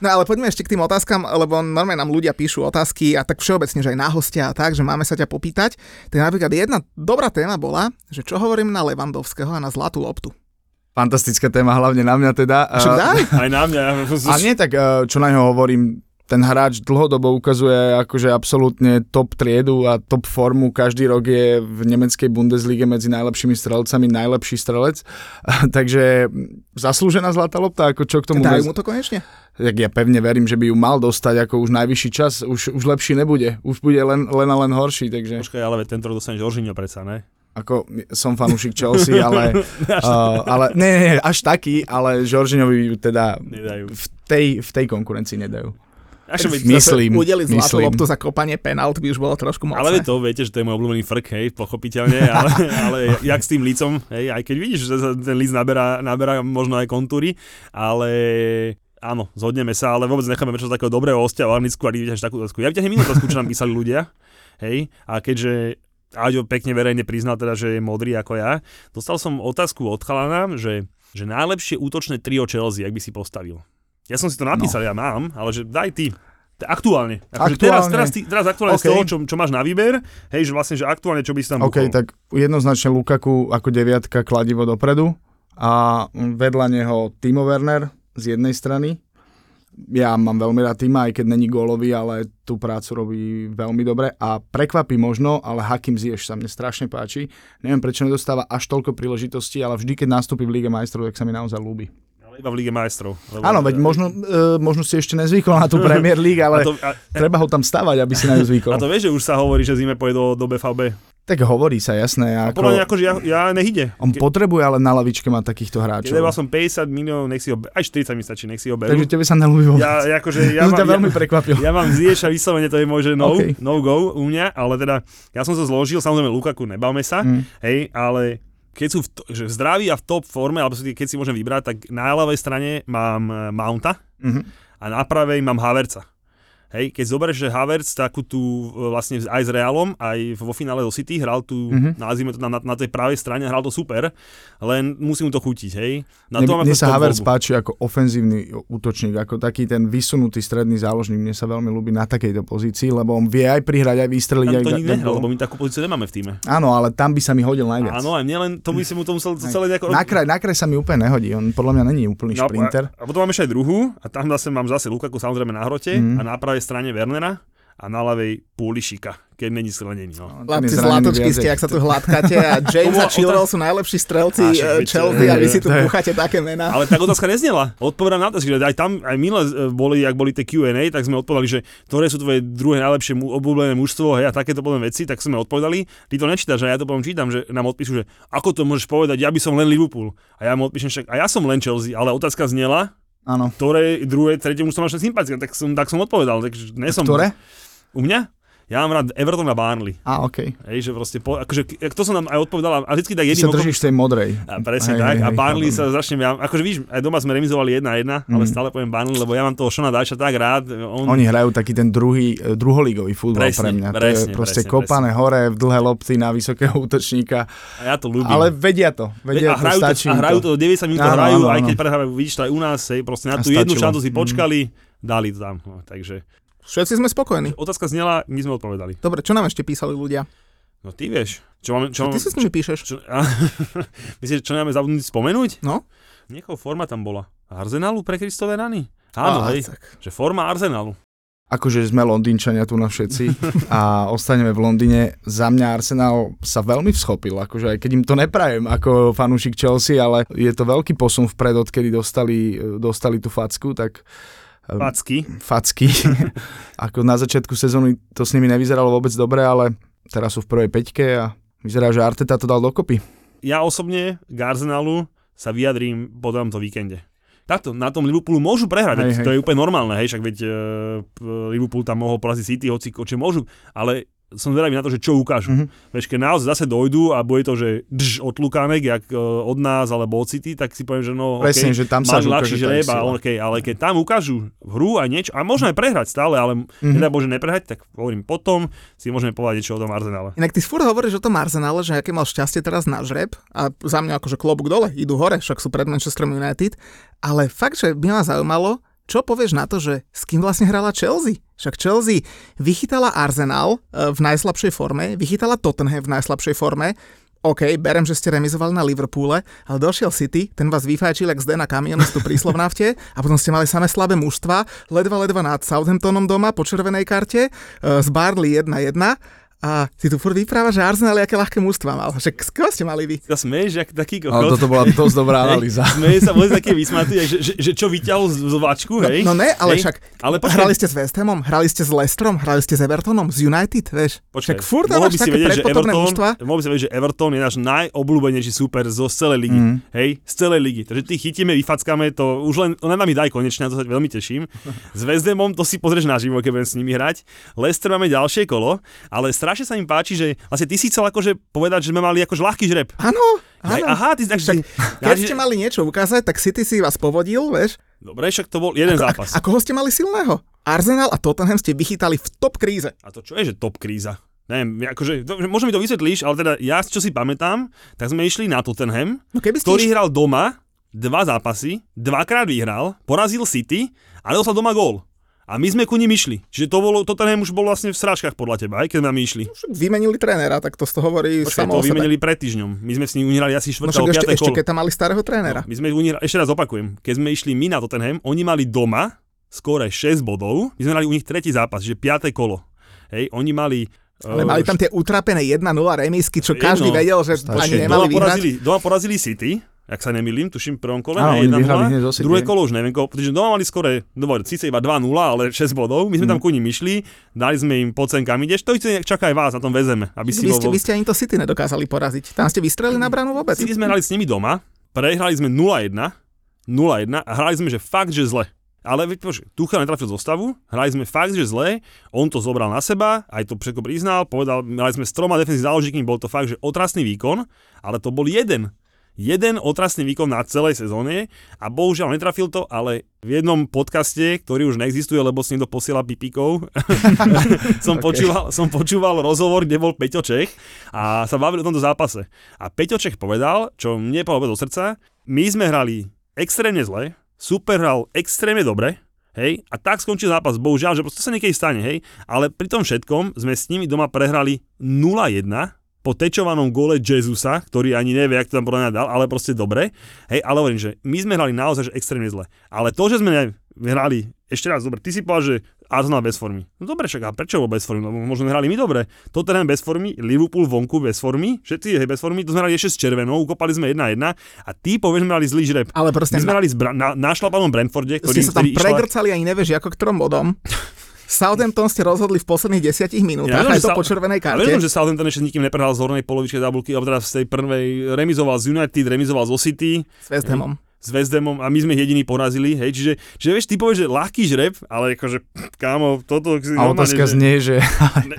No ale poďme ešte k tým otázkam, lebo normálne nám ľudia píšu otázky a tak všeobecne, že aj na hostia a tak, že máme sa ťa popýtať. Tak napríklad jedna dobrá téma bola, že čo hovorím na Levandovského a na zlatú loptu. Fantastická téma, hlavne na mňa teda. Však daj. [LAUGHS] Aj na mňa. A nie tak, eh, čo na ňo hovorím, ten hráč dlhodobo ukazuje akože absolútne top triedu a top formu. Každý rok je v nemeckej Bundeslige medzi najlepšími strelcami najlepší strelec. Takže zaslúžená zlatá lopta, ako čo k tomu... Dajú mu to konečne? Tak ja pevne verím, že by ju mal dostať ako už najvyšší čas. Už, už lepší nebude. Už bude len, len a len horší. Takže... Počkaj, ale tento rok dostane Žoržinho predsa, ne? Ako som fanúšik Chelsea, ale, uh, [LAUGHS] ale nie, nie, až taký, ale Žoržinovi teda Nedajú. v tej, v tej konkurencii nedajú. Až Myslím, Udeliť zlatú myslím. loptu za kopanie penalt by už bolo trošku mocné. Ale vy to viete, že to je môj obľúbený frk, hej, pochopiteľne, [LAUGHS] ale, ale jak s tým lícom, hej, aj keď vidíš, že ten líc naberá, naberá možno aj kontúry, ale áno, zhodneme sa, ale vôbec necháme prečo takého dobrého hostia v Anglicku a vyťahneš takú otázku. Ja vyťahnem inú otázku, čo nám písali ľudia, hej, a keďže Aďo pekne verejne priznal teda, že je modrý ako ja, dostal som otázku od chalana, že, že najlepšie útočné trio Chelsea, ak by si postavil. Ja som si to napísal, no. ja mám, ale že daj ty. Aktuálne. Akože teraz, Aktuálne. teraz, ty, teraz aktuálne OK. z toho, čo, čo máš na výber, hej, že vlastne, že aktuálne čo by si tam OK, tak jednoznačne Lukaku ako deviatka kladivo dopredu a vedľa neho Timo Werner z jednej strany. Ja mám veľmi rád Tima, aj keď není gólový, ale tú prácu robí veľmi dobre a prekvapí možno, ale Hakim Ziyech sa mne strašne páči. Neviem, prečo nedostáva až toľko príležitostí, ale vždy, keď nastúpi v Lige majstrov, tak sa mi naozaj ľúbi. Ale iba v Lige majstrov. Lebo, Áno, veď možno, e, možno si ešte nezvykol na tú Premier League, [LAUGHS] a ale to, a, treba ho tam stavať, aby si na ňu zvykol. a to vieš, že už sa hovorí, že zime pôjde do, do BVB. Tak hovorí sa, jasné. A podľa mňa Ako, akože ja, ja nehyde. on potrebuje ale na lavičke mať takýchto hráčov. dával som 50 miliónov, nech si ho, aj 40 mi stačí, nech si ho berú. Takže tebe sa nelúbi vôbec. Ja, ja, akože, ja, Ja, mám, veľmi ja, prekvapil. ja mám Ziyech a vyslovene to je môj, že no, OK. no go u mňa, ale teda ja som sa zložil, samozrejme Lukaku, nebavme sa, Mm. hej, ale keď sú v, to, že v zdraví a v top forme, alebo keď si môžem vybrať, tak na ľavej strane mám eh, Mounta Mhm. a na pravej mám Haverca. Hej, keď zoberieš, že Havertz takú tú e, vlastne aj s Realom, aj vo finále do City hral tu, Mhm. mm-hmm. nazvime to na, na, tej pravej strane, hral to super, len musí mu to chutiť, hej. Na Mne, to mám mne sa Havertz voľbu. páči ako ofenzívny útočník, ako taký ten vysunutý stredný záložník. Mne sa veľmi ľúbi na takejto pozícii, lebo on vie aj prihrať, aj vystreliť. Tam aj to da- nikdy nehral, lebo my takú pozíciu nemáme v týme. Áno, ale tam by sa mi hodil najviac. Áno, aj mne len, to by si mu to musel celé nejako... Na kraj, na kraj sa mi úplne nehodí, on podľa mňa není úplný No, šprinter. A, a potom mám ešte aj druhú, a tam zase mám zase Lukaku samozrejme na hrote, Mhm. a na pravej strane Wernera, a na ľavej Púlišika, keď není zranený. No. Je Chlapci zlatočky ste, ak sa tu hladkáte a [LAUGHS] James a Chilwell sú najlepší strelci eh, veď, Chelsea a vy si tu púchate také mená. Ale tak otázka neznela. Odpovedám na to, že aj tam, aj minule e, boli, ak boli tie Q&A, tak sme odpovedali, že ktoré sú tvoje druhé najlepšie obľúbené mužstvo, hej, a takéto potom veci, tak sme odpovedali. Ty to nečítaš, a ja to potom čítam, že nám odpíšu, že ako to môžeš povedať, ja by som len Liverpool. A ja mu odpíšem však, a ja som len Chelsea, ale otázka znela, Áno. ktoré druhé, tretie mužstvo máš sympatické, tak som, tak som odpovedal. Takže nie som, Ktoré? U mňa? Ja mám rád Everton a Barnley. Á, OK. Hej, že proste, po, akože, to som nám aj odpovedal, a vždycky tak Ty jedným sa okom- držíš tej modrej. a presne Hej, tak. hej, a hej, Barnley chápem. sa začne, ja, akože víš, aj doma sme remizovali 1-1, ale Mm. stále poviem Barnley, lebo ja mám toho Šona Dajša tak rád. On, Oni hrajú taký ten druhý, eh, druholigový futbal Presne, pre mňa. to presne, je proste presne, kopané hore v dlhé lopty na vysokého útočníka. a ja to ľúbim. Ale vedia to. Vedia a hrajú, to, to, stačí a hrajú to, 90 minút Áno, hrajú, áno, aj keď prehrávajú, vidíš to aj u nás, hej, proste na A tú jednu šancu si Mm. počkali, dali to tam. No, takže Všetci sme spokojní. otázka znela, my sme odpovedali. Dobre, čo nám ešte písali ľudia? No ty vieš, čo máme, čo, Čo ty si s nimi píšeš? čo, a, [LAUGHS] myslíš, čo máme zabudnúť spomenúť? No? Niekoho forma tam bola. Arsenalu pre Kristové rany? Áno, Á, hej, tak. že forma Arsenalu. akože sme Londýnčania tu na všetci a ostaneme v Londýne. Za mňa Arsenal sa veľmi vschopil, akože aj keď im to neprajem ako fanúšik Chelsea, ale je to veľký posun vpred, odkedy dostali, dostali tú facku, tak Packy. facky. [LAUGHS] Ako na začiatku sezóny to s nimi nevyzeralo vôbec dobre, ale teraz sú v prvej peťke a vyzerá, že Arteta to dal dokopy. Ja osobne k Arsenalu sa vyjadrím po tomto víkende. Takto, na tom Liverpoolu môžu prehrať, Hej, hej, to je úplne normálne, hej, však veď uh, Liverpool tam mohol poraziť City, hoci čo môžu, ale som zvedavý na to, že čo ukážu. Mhm. Mm-hmm. Vieš, keď naozaj zase dojdú a bude to, že drž od Lukánek, jak uh, od nás alebo od City, tak si poviem, že no, Presne, okay, že tam sa ľahší žreb, ich a sila. okay, ale keď tam ukážu hru a niečo, a možno aj prehrať stále, ale mm-hmm. nedá Bože neprehrať, tak hovorím potom si môžeme povedať niečo o tom Arsenále. Inak ty furt hovoríš o tom Arsenále, že aké mal šťastie teraz na žreb a za mňa akože klobúk dole, idú hore, však sú pred Manchester United, ale fakt, že by ma zaujímalo, čo povieš na to, že s kým vlastne hrala Chelsea? Však Chelsea vychytala Arsenal e, v najslabšej forme, vychytala Tottenham v najslabšej forme, OK, berem, že ste remizovali na Liverpoole, ale došiel City, ten vás vyfajčil jak zde na kamionistu pri Slovnafte a potom ste mali samé slabé mužstva, ledva ledva nad Southamptonom doma po červenej karte, e, z Barley 1-1 a ty tu furt vyprávaš, že Arsenal aké ľahké mužstva mal. S koho ste mali vy? Ja smeješ, jak taký Ale kokot. toto bola dosť dobrá analýza. Smeje sa boli také vysmatý, že, že, že, čo vyťahol z, z váčku, hej? No ne, ale hej? však ale počkaj, hrali ste s West Hamom, hrali ste s Leicesterom, hrali ste s Evertonom, z United, vieš. Počkaj, však furt mohol by si vedieť, že Everton, mohol by si vedieť, že Everton je náš najobľúbenejší súper zo z celej ligy. Mm. Hej, z celej ligy. Takže ty chytíme, vyfackame to, už len, len nám daj konečne, na to sa veľmi teším. [LAUGHS] S West Hamom to si pozrieš naživo, keď budem s nimi hrať. Leicester máme ďalšie kolo, ale strašne sa im páči, že vlastne ty si chcel akože povedať, že sme mali akože ľahký žreb. Áno, Aj, aha, ty takže... Keď ste mali niečo ukázať, tak City si vás povodil, vieš. Dobre, však to bol jeden A, zápas. a koho ste mali silného? Arsenal a Tottenham ste vychytali v top kríze. A to čo je, že top kríza? Neviem, akože, možno mi to vysvetlíš, ale teda ja, čo si pamätám, tak sme išli na Tottenham, No keby ste ktorý išli- hral doma dva zápasy, dvakrát vyhral, porazil City a dostal doma gól. A my sme ku ním išli. Čiže to bolo, Tottenham už bol vlastne v srážkach podľa teba, aj keď my išli. Však vymenili trénera, tak to z toho hovorí Počkaj, samo to vymenili pred týždňom. My sme s ním uhrali asi No 4. však alebo ešte, 5. ešte keď tam mali starého trénera. My sme uhrali, ešte raz opakujem, keď sme išli my na Tottenham, oni mali doma skore 6 bodov, my sme mali u nich tretí zápas, že 5. kolo. Hej, oni mali... Ale eh, mali tam tie utrapené 1-0 remísky, čo Jedno. každý vedel, že ani Počkej, nemali doma vyhrať. porazili, doma porazili City, ak sa nemýlim, tuším v prvom kole, Áno, ne, oni 1-0, vyhrali hneď zo City, druhé hej. kolo už neviem, koho, pretože doma mali skore, dobre, síce iba 2-0, ale 6 bodov, my sme Mm. tam ku ním išli, dali sme im pod cenkami, ideš, to ide, čaká aj vás, na tom vezeme, aby si Vy ste, bol... vy ste ani to City nedokázali poraziť. Tam ste vystrelili na bránu vôbec. City sme hrali s nimi doma, prehrali sme 0-1, 0-1 a hrali sme, že fakt, že zle. Ale Tuchel netrafil zostavu, hrali sme fakt, že zle, on to zobral na seba, aj to všetko priznal, povedal, mali sme s troma defenzívnymi záložníkmi, bol to fakt, že otrasný výkon, ale to bol jeden. Jeden otrasný výkon na celej sezóne a bohužiaľ netrafil to, ale v jednom podcaste, ktorý už neexistuje, lebo si niekto posiela pipíkov, [LAUGHS] som, Okay. počúval, som počúval rozhovor, kde bol Peťo Čech a sa bavili o tomto zápase. A Peťo Čech povedal, čo mne povedal do srdca, my sme hrali extrémne zle, super hral extrémne dobre, hej, a tak skončil zápas, bohužiaľ, že proste sa niekedy stane, hej, ale pri tom všetkom sme s nimi doma prehrali 0-1, po tečovanom gole Jezusa, ktorý ani nevie, jak to tam podľa mňa dal, ale proste dobre. Hej, ale hovorím, že my sme hrali naozaj že extrémne zle. Ale to, že sme hrali, ešte raz, dobre, ty si povedal, že Arsenal bez formy. No dobre, však a prečo bol bez formy? Lebo možno hrali my dobre. Tottenham bez formy, Liverpool vonku bez formy, všetci hej, bez formy, to sme hrali ešte s červenou, ukopali sme 1-1 a ty povieš, sme mali zlý žreb. Ale proste My sme hrali s bra- na, našlapanom Brentforde, ste ktorý, sa tam ktorý išla... pregrcali ani nevieš ako ktorom bodom. [LAUGHS] Southampton ste rozhodli v posledných desiatich minútach, viem, aj to sa- po červenej Ja karte. viem, že Southampton ešte s nikým neprehral z hornej polovičky tabulky, alebo teda z tej prvej remizoval z United, remizoval zo City, S West Hamom. s West Hamom a my sme jediní porazili, hej, čiže, čiže vieš, ty povieš, že ľahký žreb, ale akože, kámo, toto A otázka že- znie, že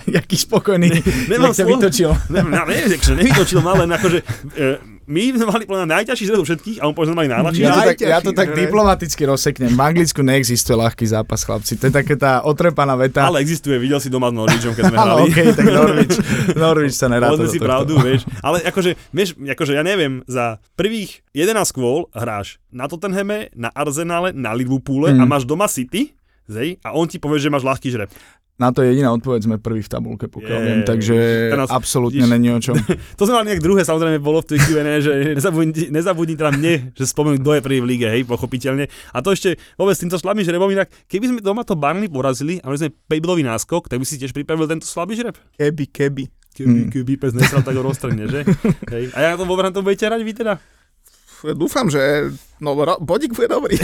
jaký spokojný, nemám jak sa slov. vytočil. Ne, ne, ne, akože nevytočil ma, len akože, e, my sme mali podľa najťažší zo všetkých a on povedal, že mali najľahší. Ja to, tak, ja to tak diplomaticky rozseknem. V Anglicku neexistuje ľahký zápas, chlapci. To je také tá otrepaná veta. Ale existuje, videl si doma s Norwichom, keď sme hrali. okej, tak Norwich, Norwich sa neráta Povedzme si tohto. pravdu, vieš. Ale akože, vieš, akože ja neviem, za prvých 11 kôl hráš na Tottenhame, na Arsenale, na Liverpoole Mm. a máš doma City, zej, a on ti povie, že máš ľahký žreb. Na to je jediná odpoveď, sme prvý v tabulke, pokiaľ Je, viem, takže teraz absolútne vidíš- není o čom. [LAUGHS] To sme mali nejak druhé, samozrejme bolo v tej Q&A, že nezabudni, nezabudni teda mne, že spomenúť, kto je prvý v lige, hej, pochopiteľne. A to ešte vôbec s týmto slabým žrebom, inak keby sme doma to Barney porazili a mali sme 5 bodový náskok, tak by si tiež pripravil tento slabý žreb. Keby, keby. Keby, Mm. keby pes nesral, tak ho roztrhne, že? [LAUGHS] Hej. A ja to vo to budete hrať vy teda? Dúfam, že no, ro- bodík bude dobrý.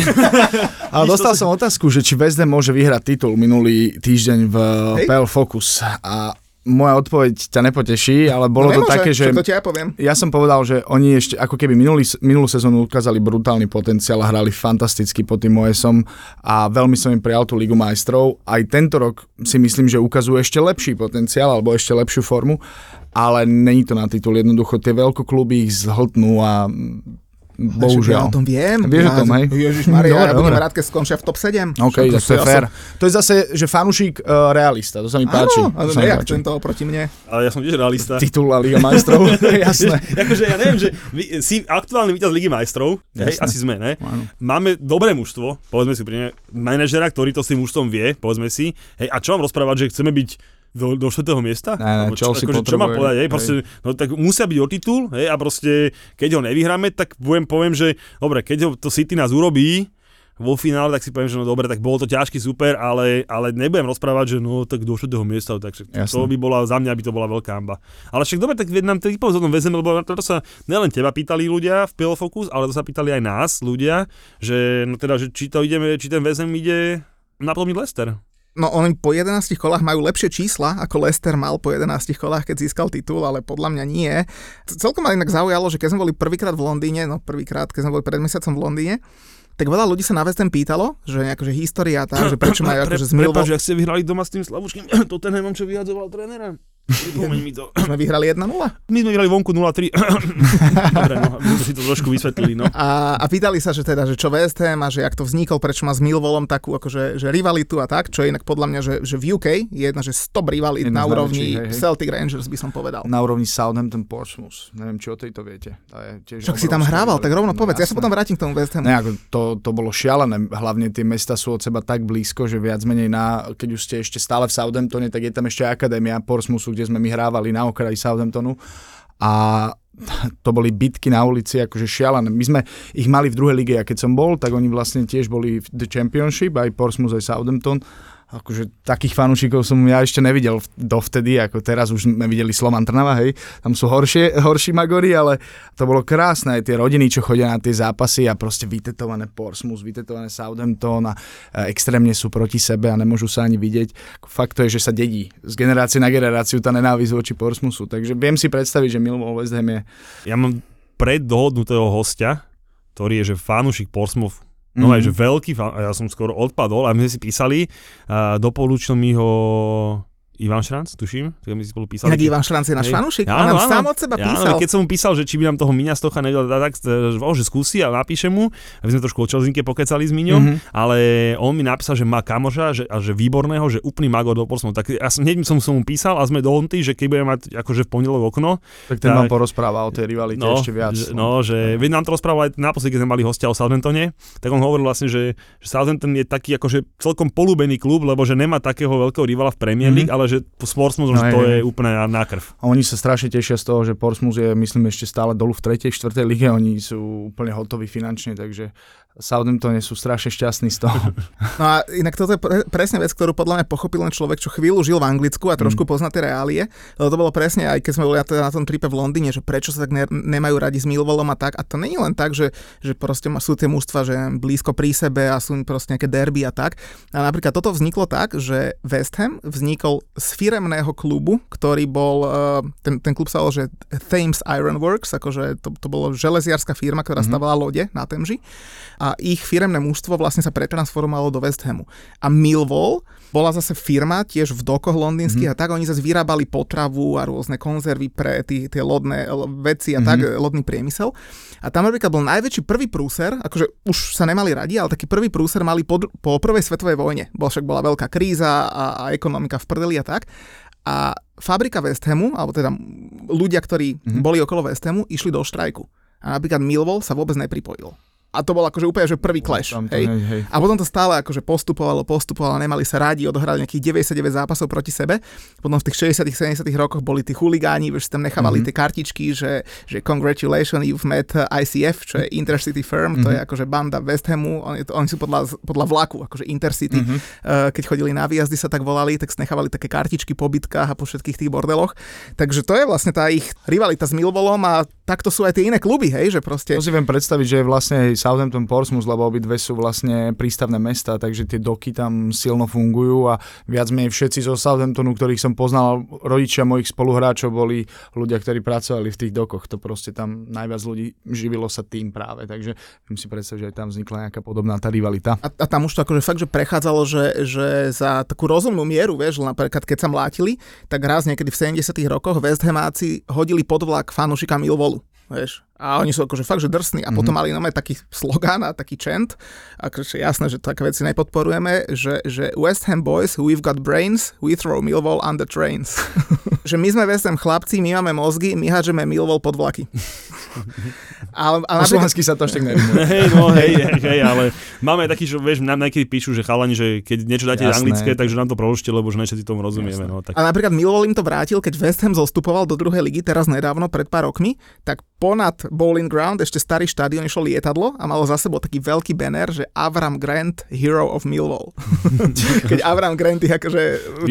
[LAUGHS] Ale dostal som otázku, že či West Ham môže vyhrať titul minulý týždeň v Hej. PL Focus. A moja odpoveď ťa nepoteší, ale bolo no, to také, že... To ti ja poviem. Ja som povedal, že oni ešte ako keby minulý, minulú sezónu ukázali brutálny potenciál a hrali fantasticky pod tým Moesom a veľmi som im prijal tú Ligu majstrov. Aj tento rok si myslím, že ukazujú ešte lepší potenciál alebo ešte lepšiu formu, ale není to na titul. Jednoducho tie veľkokluby ich zhltnú a Ja bohužiaľ. o tom viem. Vieš o tom, hej? Ježiš Maria, ja [LAUGHS] Dobre, budem dobre. rád, keď skončia v top 7. OK, tak to je ja fér. To je zase, že fanúšik uh, realista, to sa mi páči. Áno, ale to nejak páči. tento oproti mne. Ale ja som tiež realista. Titul a Liga majstrov, [LAUGHS] jasné. [LAUGHS] akože ja neviem, že vy, si aktuálny víťaz Ligy majstrov, hej, asi sme, ne? Áno. Máme dobré mužstvo, povedzme si pri manažera, ktorý to s tým mužstvom vie, povedzme si. Hej, a čo mám rozprávať, že chceme byť do, do 4. miesta? Ne, ne, čo, Chelsea akože, čo mám povedať, hej, hej. proste, no tak musia byť o titul, hej, a proste, keď ho nevyhráme, tak poviem, poviem, že dobre, keď ho to City nás urobí, vo finále, tak si poviem, že no dobre, tak bolo to ťažký super, ale, ale nebudem rozprávať, že no tak do 4. miesta, takže Jasné. to by bola, za mňa by to bola veľká hamba. Ale však dobre, tak nám povedz o tom vezeme, lebo to sa nielen teba pýtali ľudia v Focus, ale to sa pýtali aj nás ľudia, že no teda, že či to ideme, či ten väzem ide naplniť Lester. No oni po 11 kolách majú lepšie čísla, ako Leicester mal po 11 kolách, keď získal titul, ale podľa mňa nie. Celkom ma inak zaujalo, že keď sme boli prvýkrát v Londýne, no prvýkrát, keď sme boli pred mesiacom v Londýne, tak veľa ľudí sa na West Ham pýtalo, že akože história tá, že prečo majú [CLEARS THROAT] akože zmilvo, Prepáč, ak ste vyhrali doma s tým slavučkým [CLEARS THROAT] Tottenhamom, čo vyhadzoval trénera. Pripomeň mi to. sme vyhrali 1-0. My sme vyhrali vonku 0-3. [LAUGHS] Dobre, no, my sme si to trošku vysvetlili, no. A, a pýtali sa, že teda, že čo West Ham a že jak to vznikol, prečo má s Millwallom takú akože, že rivalitu a tak, čo je inak podľa mňa, že, že v UK je jedna, že 100 rivalít Jedna na úrovni hej, hej. Celtic Rangers by som povedal. Na úrovni Southampton Portsmouth. Neviem, či o tejto viete. To je tiež Však si tam hrával, tak rovno No, povedz, ja sa potom vrátim k tomu West Hamu. Ne, ako to, to bolo šialené, hlavne tie mesta sú od seba tak blízko, že viac menej na, keď už ste ešte stále v Southamptone, tak je tam ešte akadémia Portsmouthu, kde sme my hrávali na okraji Southamptonu a to boli bitky na ulici, akože šialené. My sme ich mali v druhej lige a keď som bol, tak oni vlastne tiež boli v The Championship, aj Portsmouth, aj Southampton. Akože takých fanúšikov som ja ešte nevidel dovtedy, ako teraz už sme videli Slovan Trnava, hej. Tam sú horšie, [LAUGHS] horší magory, ale to bolo krásne, aj tie rodiny, čo chodia na tie zápasy a proste vytetované Portsmouth, vytetované Southampton a e, extrémne sú proti sebe a nemôžu sa ani vidieť. Fakt to je, že sa dedí z generácie na generáciu tá nenávisť voči Portsmouthu, takže viem si predstaviť, že Millwall West Ham je Ja mám preddohodnutého hostia, ktorý je, že fanúšik Portsmouth. No Mhm. aj, že veľký fan, a ja som skoro odpadol a my sme si písali, a doporučil mi ho Ivan Šranc, tuším, tak my si spolu písali. Inak Ivan Šranc je náš fanúšik, Áno, on nám áno. sám od seba Ja, písal. áno, keď som mu písal, že či by nám toho Miňa Stocha nevedel dať, tak že, oh, že skúsi a napíše mu, aby sme trošku o Čelzinke pokecali s Miňom, Mhm. ale on mi napísal, že má kamoša že, a že výborného, že úplný magor do Portsmouth. Tak ja som, hneď som, som mu písal a sme dohodnutí, že keď budeme mať akože v pondelok okno, tak ten Tak. vám porozpráva o tej rivalite no, ešte viac. Že, no, že veď nám to rozprával aj naposledy, keď sme mali hostia o Southamptone, tak on hovoril vlastne, že, že Southampton je taký akože celkom polúbený klub, lebo že nemá takého veľkého rivala v Premier League, Mhm. ale že Sportsmouth, No, že to hej. je úplne na, na krv. A oni sa strašne tešia z toho, že Portsmouth je, myslím, ešte stále dolu v 3. 4. lige, oni sú úplne hotoví finančne, takže Southampton sú strašne šťastní z toho. [LAUGHS] No a inak toto je pre, presne vec, ktorú podľa mňa pochopil len človek, čo chvíľu žil v Anglicku a trošku mm. pozná tie reálie. Lebo to bolo presne aj keď sme boli na, to- na tom tripe v Londýne, že prečo sa tak ne, nemajú radi s Millwallom a tak. A to není len tak, že, že proste sú tie mužstva, že blízko pri sebe a sú proste nejaké derby a tak. A napríklad toto vzniklo tak, že West Ham vznikol z firemného klubu, ktorý bol, eh, ten, ten klub sa volal, že Thames Iron Works, akože to, to bolo železiarská firma, ktorá mm-hmm. stavala lode na Temži a ich firemné mužstvo vlastne sa pretransformovalo do West Hamu. A Millwall bola zase firma tiež v dokoch londýnskych mm-hmm. a tak oni zase vyrábali potravu a rôzne konzervy pre tí, tie lodné veci a mm-hmm. tak, lodný priemysel. A tam napríklad bol najväčší prvý prúser, akože už sa nemali radi, ale taký prvý prúser mali po, po prvej svetovej vojne. Bol však bola veľká kríza a, a ekonomika v prdeli a tak. A fabrika West Hamu, alebo teda ľudia, ktorí mm-hmm. boli okolo West Hamu, išli do štrajku. A napríklad Millwall sa vôbec nepripojil. A to bol akože úplne že prvý clash. Tam hej? hej, hej. A potom to stále akože postupovalo, postupovalo, nemali sa rádi, odohrali nejakých 99 zápasov proti sebe. Potom v tých 60 70 rokoch boli tí chuligáni, že tam nechávali mm-hmm. tie kartičky, že, že congratulations, you've met uh, ICF, čo je Intercity Firm, mm-hmm. to je akože banda West Hamu, oni, oni sú podľa, podľa vlaku, akože Intercity. Mm-hmm. Uh, keď chodili na výjazdy, sa tak volali, tak nechávali také kartičky po bitkách a po všetkých tých bordeloch. Takže to je vlastne tá ich rivalita s Millwallom a takto sú aj tie iné kluby, hej, že proste... To si viem predstaviť, že je vlastne aj Southampton Portsmouth, lebo obidve sú vlastne prístavné mesta, takže tie doky tam silno fungujú a viac menej všetci zo Southamptonu, ktorých som poznal, rodičia mojich spoluhráčov boli ľudia, ktorí pracovali v tých dokoch. To proste tam najviac ľudí živilo sa tým práve, takže viem si predstaviť, že aj tam vznikla nejaká podobná tá rivalita. A, a tam už to akože fakt, že prechádzalo, že, že za takú rozumnú mieru, vieš, napríklad keď sa mlátili, tak raz niekedy v 70 rokoch West Hamáci hodili pod vlak fanušika Millwallu. Vieš, a oni sú akože fakt, že drsní. A potom mm-hmm. mali nové taký slogan a taký chant. Akože jasné, že také veci nepodporujeme, že, že West Ham boys, we've got brains, we throw Millwall the trains. [LAUGHS] že my sme West Ham chlapci, my máme mozgy, my hádžeme Millwall pod vlaky. [LAUGHS] ale, ale po slovensky sa to až [LAUGHS] tak hej, no hej, hej, hej, ale máme taký, že vieš, nám niekedy píšu, že chalani, že keď niečo dáte Jasné. anglické, takže nám to proložte, lebo že všetci tomu rozumieme. No, tak. A napríklad Millwall im to vrátil, keď West Ham zostupoval do druhej ligy teraz nedávno, pred pár rokmi, tak ponad Bowling Ground, ešte starý štadión, išlo lietadlo a malo za sebou taký veľký banner, že Avram Grant, Hero of Millwall. [LAUGHS] Keď Avram Grant ich akože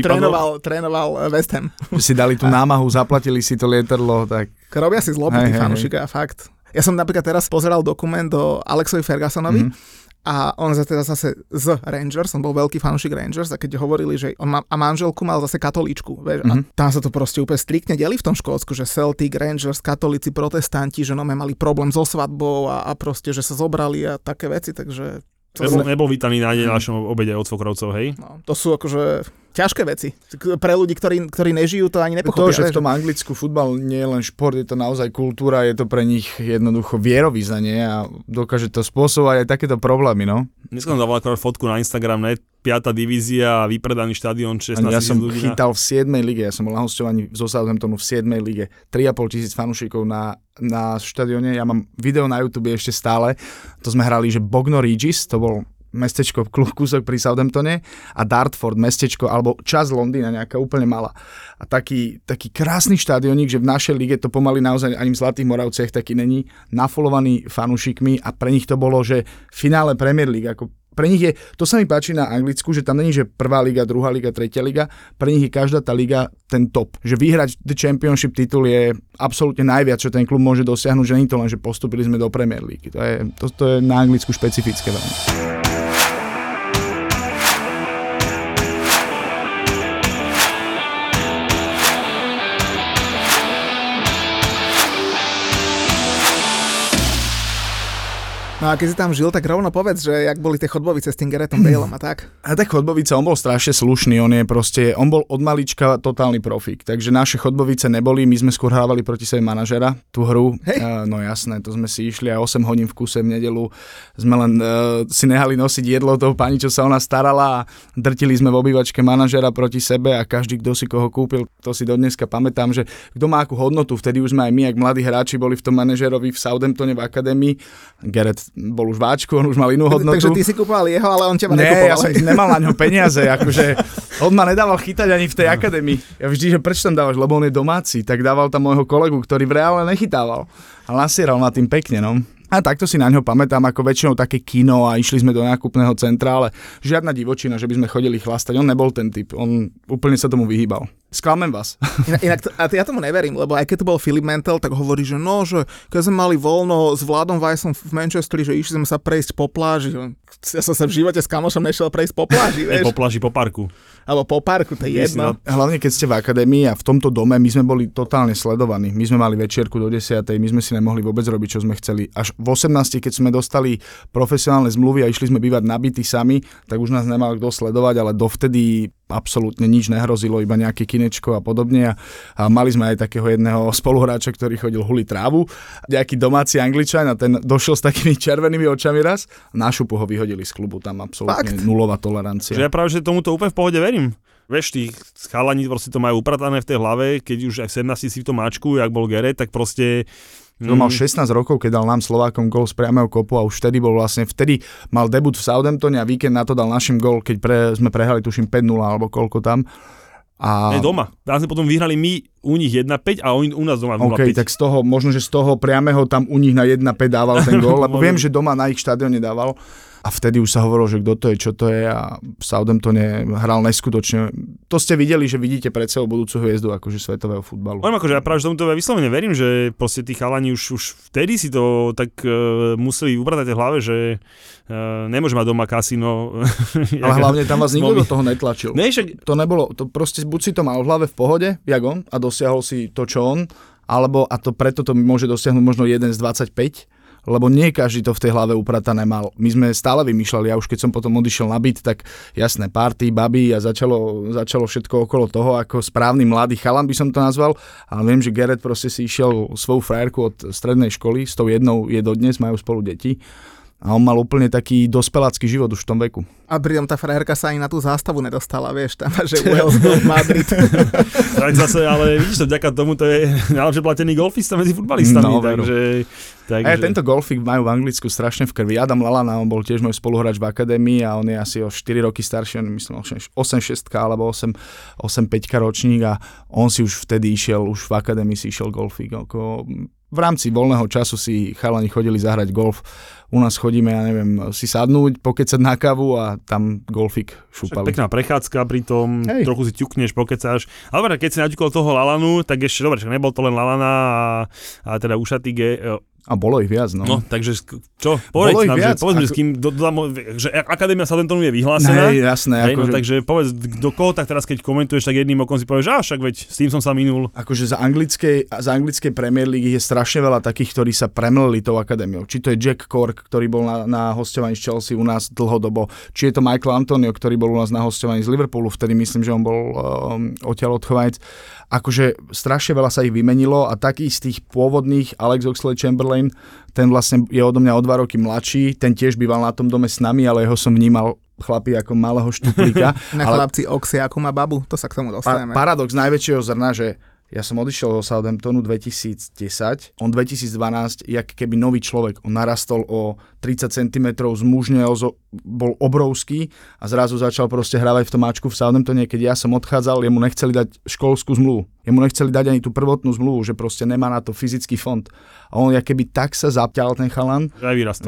trénoval, trénoval West Ham. si dali tú námahu, zaplatili si to lietadlo, tak... Robia si zlobí, fanúšikovia, fakt. Ja som napríklad teraz pozeral dokument o Alexovi Fergusonovi, mm-hmm a on za teda zase z Rangers, on bol veľký fanúšik Rangers a keď hovorili, že on má, a manželku mal zase katolíčku, vieš, mm-hmm. a mhm. tam sa to proste úplne striktne deli v tom Škótsku, že Celtic, Rangers, katolíci, protestanti, že no mali problém so svadbou a, a proste, že sa zobrali a také veci, takže nebol, nebol vítaný na našom obede od Svokrovcov, hej? No, to sú akože ťažké veci. Pre ľudí, ktorí, ktorí nežijú, to ani nepochopia. To, že v tom anglicku futbal nie je len šport, je to naozaj kultúra, je to pre nich jednoducho vierovýznanie a dokáže to spôsobovať aj takéto problémy, no. Dneska som dával fotku na Instagram, ne? 5. divízia a vypredaný štadión 16 Ja som ľudí chytal v 7. lige, ja som bol na hostovaní zo Southamptonu v 7. lige, 3,5 tisíc fanúšikov na, na štadióne, ja mám video na YouTube ešte stále, to sme hrali, že Bogno Regis, to bol mestečko, [LAUGHS] kúsok pri Southamptone a Dartford, mestečko, alebo čas Londýna, nejaká úplne malá. A taký, taký krásny štadioník, že v našej lige to pomaly naozaj ani v Zlatých Moravciach taký není, nafolovaný fanúšikmi a pre nich to bolo, že finále Premier League, ako pre nich je, to sa mi páči na Anglicku, že tam není, že prvá liga, druhá liga, tretia liga, pre nich je každá tá liga ten top. Že vyhrať the championship titul je absolútne najviac, čo ten klub môže dosiahnuť, že nie to len, že postupili sme do Premier League. To je, to, to je na Anglicku špecifické veľmi. No a keď si tam žil, tak rovno povedz, že jak boli tie chodbovice s tým Geretom Baleom a tak. A tak chodbovice, on bol strašne slušný, on je proste, on bol od malička totálny profík, takže naše chodbovice neboli, my sme skôr hrávali proti sebe manažera, tú hru, hey. uh, no jasné, to sme si išli aj 8 hodín v kuse v nedelu, sme len uh, si nehali nosiť jedlo toho pani, čo sa ona starala a drtili sme v obývačke manažera proti sebe a každý, kto si koho kúpil, to si dodneska pamätám, že kto má akú hodnotu, vtedy už sme aj my, ak mladí hráči, boli v tom manažerovi v Southamptone v akadémii, Geret bol už váčku, on už mal inú hodnotu. Takže ty si kúpoval jeho, ale on ťa Nie, nekupoval. ja som nemal na ňo peniaze, akože on ma nedával chytať ani v tej akadémii. Ja vždy, že prečo tam dávaš, lebo on je domáci, tak dával tam môjho kolegu, ktorý v reále nechytával. A nasieral na tým pekne, no. A takto si na ňo pamätám ako väčšinou také kino a išli sme do nákupného centra, ale žiadna divočina, že by sme chodili chlastať. On nebol ten typ, on úplne sa tomu vyhýbal. Sklamem vás. [LAUGHS] Inak, inak to, a ja tomu neverím, lebo aj keď to bol Filip Mentel, tak hovorí, že no, že keď sme mali voľno s Vladom Weissom v Manchesteri, že išli sme sa prejsť po pláži. Ja som sa v živote s kamošom nešiel prejsť po pláži, vieš. po pláži, po parku. Alebo po parku, to je jedno. Hlavne keď ste v akadémii a v tomto dome, my sme boli totálne sledovaní. My sme mali večierku do 10. my sme si nemohli vôbec robiť, čo sme chceli. Až v 18. keď sme dostali profesionálne zmluvy a išli sme bývať nabití sami, tak už nás nemal kto sledovať, ale dovtedy absolútne nič nehrozilo, iba nejaké kinečko a podobne. A, a mali sme aj takého jedného spoluhráča, ktorý chodil huli trávu, nejaký domáci angličan a ten došiel s takými červenými očami raz. Na šupu ho vyhodili z klubu, tam absolútne Fakt? nulová tolerancia. Že ja práve, že tomuto úplne v pohode verím. Vieš, tí chalani proste to majú upratané v tej hlave, keď už aj 17 si v tom máčku, jak bol Gere, tak proste Mm. On mal 16 rokov, keď dal nám Slovákom gol z priamého kopu a už vtedy bol vlastne, vtedy mal debut v Southamptone a víkend na to dal našim gol, keď pre, sme prehrali tuším 5-0 alebo koľko tam. A... Ne, doma. Tam sme potom vyhrali my u nich 1-5 a oni u nás doma 0-5. OK, tak z toho, možno, že z toho priamého tam u nich na 1-5 dával ten [LAUGHS] gol, lebo viem, že doma na ich štadióne dával. A vtedy už sa hovorilo, že kto to je, čo to je a v Southamptone hral neskutočne. To ste videli, že vidíte pred sebou budúcu hviezdu akože svetového futbalu. Poviem akože ja práve že tomuto vyslovene verím, že proste tí chalani už, už vtedy si to tak uh, museli ubratať v hlave, že uh, nemôže mať doma kasino. [LAUGHS] Ale hlavne tam vás nikto do toho netlačil. Ne, však... To nebolo, to proste buď si to mal v hlave v pohode, jak on, a dosiahol si to, čo on, alebo, a to preto to môže dosiahnuť možno jeden z 25, lebo nie každý to v tej hlave upratané mal. My sme stále vymýšľali, ja už keď som potom odišiel na byt, tak jasné, party, baby a začalo, začalo všetko okolo toho, ako správny mladý chalan by som to nazval, ale viem, že Gerrit proste si išiel svoju frajerku od strednej školy, s tou jednou je dodnes, majú spolu deti a on mal úplne taký dospelácky život už v tom veku. A pritom tá frajerka sa ani na tú zástavu nedostala, vieš, tam že Wales Madrid. [LAUGHS] tak zase, ale vidíš to, vďaka tomu to je najlepšie platený golfista medzi futbalistami, no, takže... takže... A tento golfik majú v Anglicku strašne v krvi. Adam Lalana, on bol tiež môj spoluhráč v akadémii a on je asi o 4 roky starší, on myslím 8-6 alebo 8-5 ročník a on si už vtedy išiel, už v akadémii si išiel golfik. Ako v rámci voľného času si chalani chodili zahrať golf. U nás chodíme, ja neviem, si sadnúť, pokecať na kávu a tam golfik šúpali. Však pekná prechádzka pri tom, Hej. trochu si ťukneš, pokecáš. Ale keď si naťukol toho Lalanu, tak ešte dobre, nebol to len Lalana a, a teda ušatý ge, a bolo ich viac, no. No, takže čo? Povedz nám, viac, že, povedz ako... s kým, do, do, že Akadémia Southamptonu je vyhlásená. Hej, jasné. Hej, no, že... Takže povedz, do koho tak teraz, keď komentuješ, tak jedným okom si povieš, že však veď, s tým som sa minul. Akože za anglickej, za anglickej Premier League je strašne veľa takých, ktorí sa premleli tou akadémiou. Či to je Jack Cork, ktorý bol na, na hostovaní z Chelsea u nás dlhodobo, či je to Michael Antonio, ktorý bol u nás na hostovaní z Liverpoolu, vtedy myslím, že on bol um, odtiaľ odchovajec akože strašne veľa sa ich vymenilo a taký z tých pôvodných Alex Oxley Chamberlain, ten vlastne je odo mňa o dva roky mladší, ten tiež býval na tom dome s nami, ale jeho som vnímal chlapi ako malého štuplíka. [LAUGHS] na ale... chlapci Oxy ako má babu, to sa k tomu dostaneme. Pa- paradox najväčšieho zrna, že ja som odišiel do Southamptonu 2010, on 2012, jak keby nový človek, on narastol o 30 cm, zmužnel, bol obrovský a zrazu začal proste hravať v tom mačku v Southamptone, keď ja som odchádzal, jemu nechceli dať školskú zmluvu. Jemu nechceli dať ani tú prvotnú zmluvu, že proste nemá na to fyzický fond. A on keby tak sa zapťal ten chalan,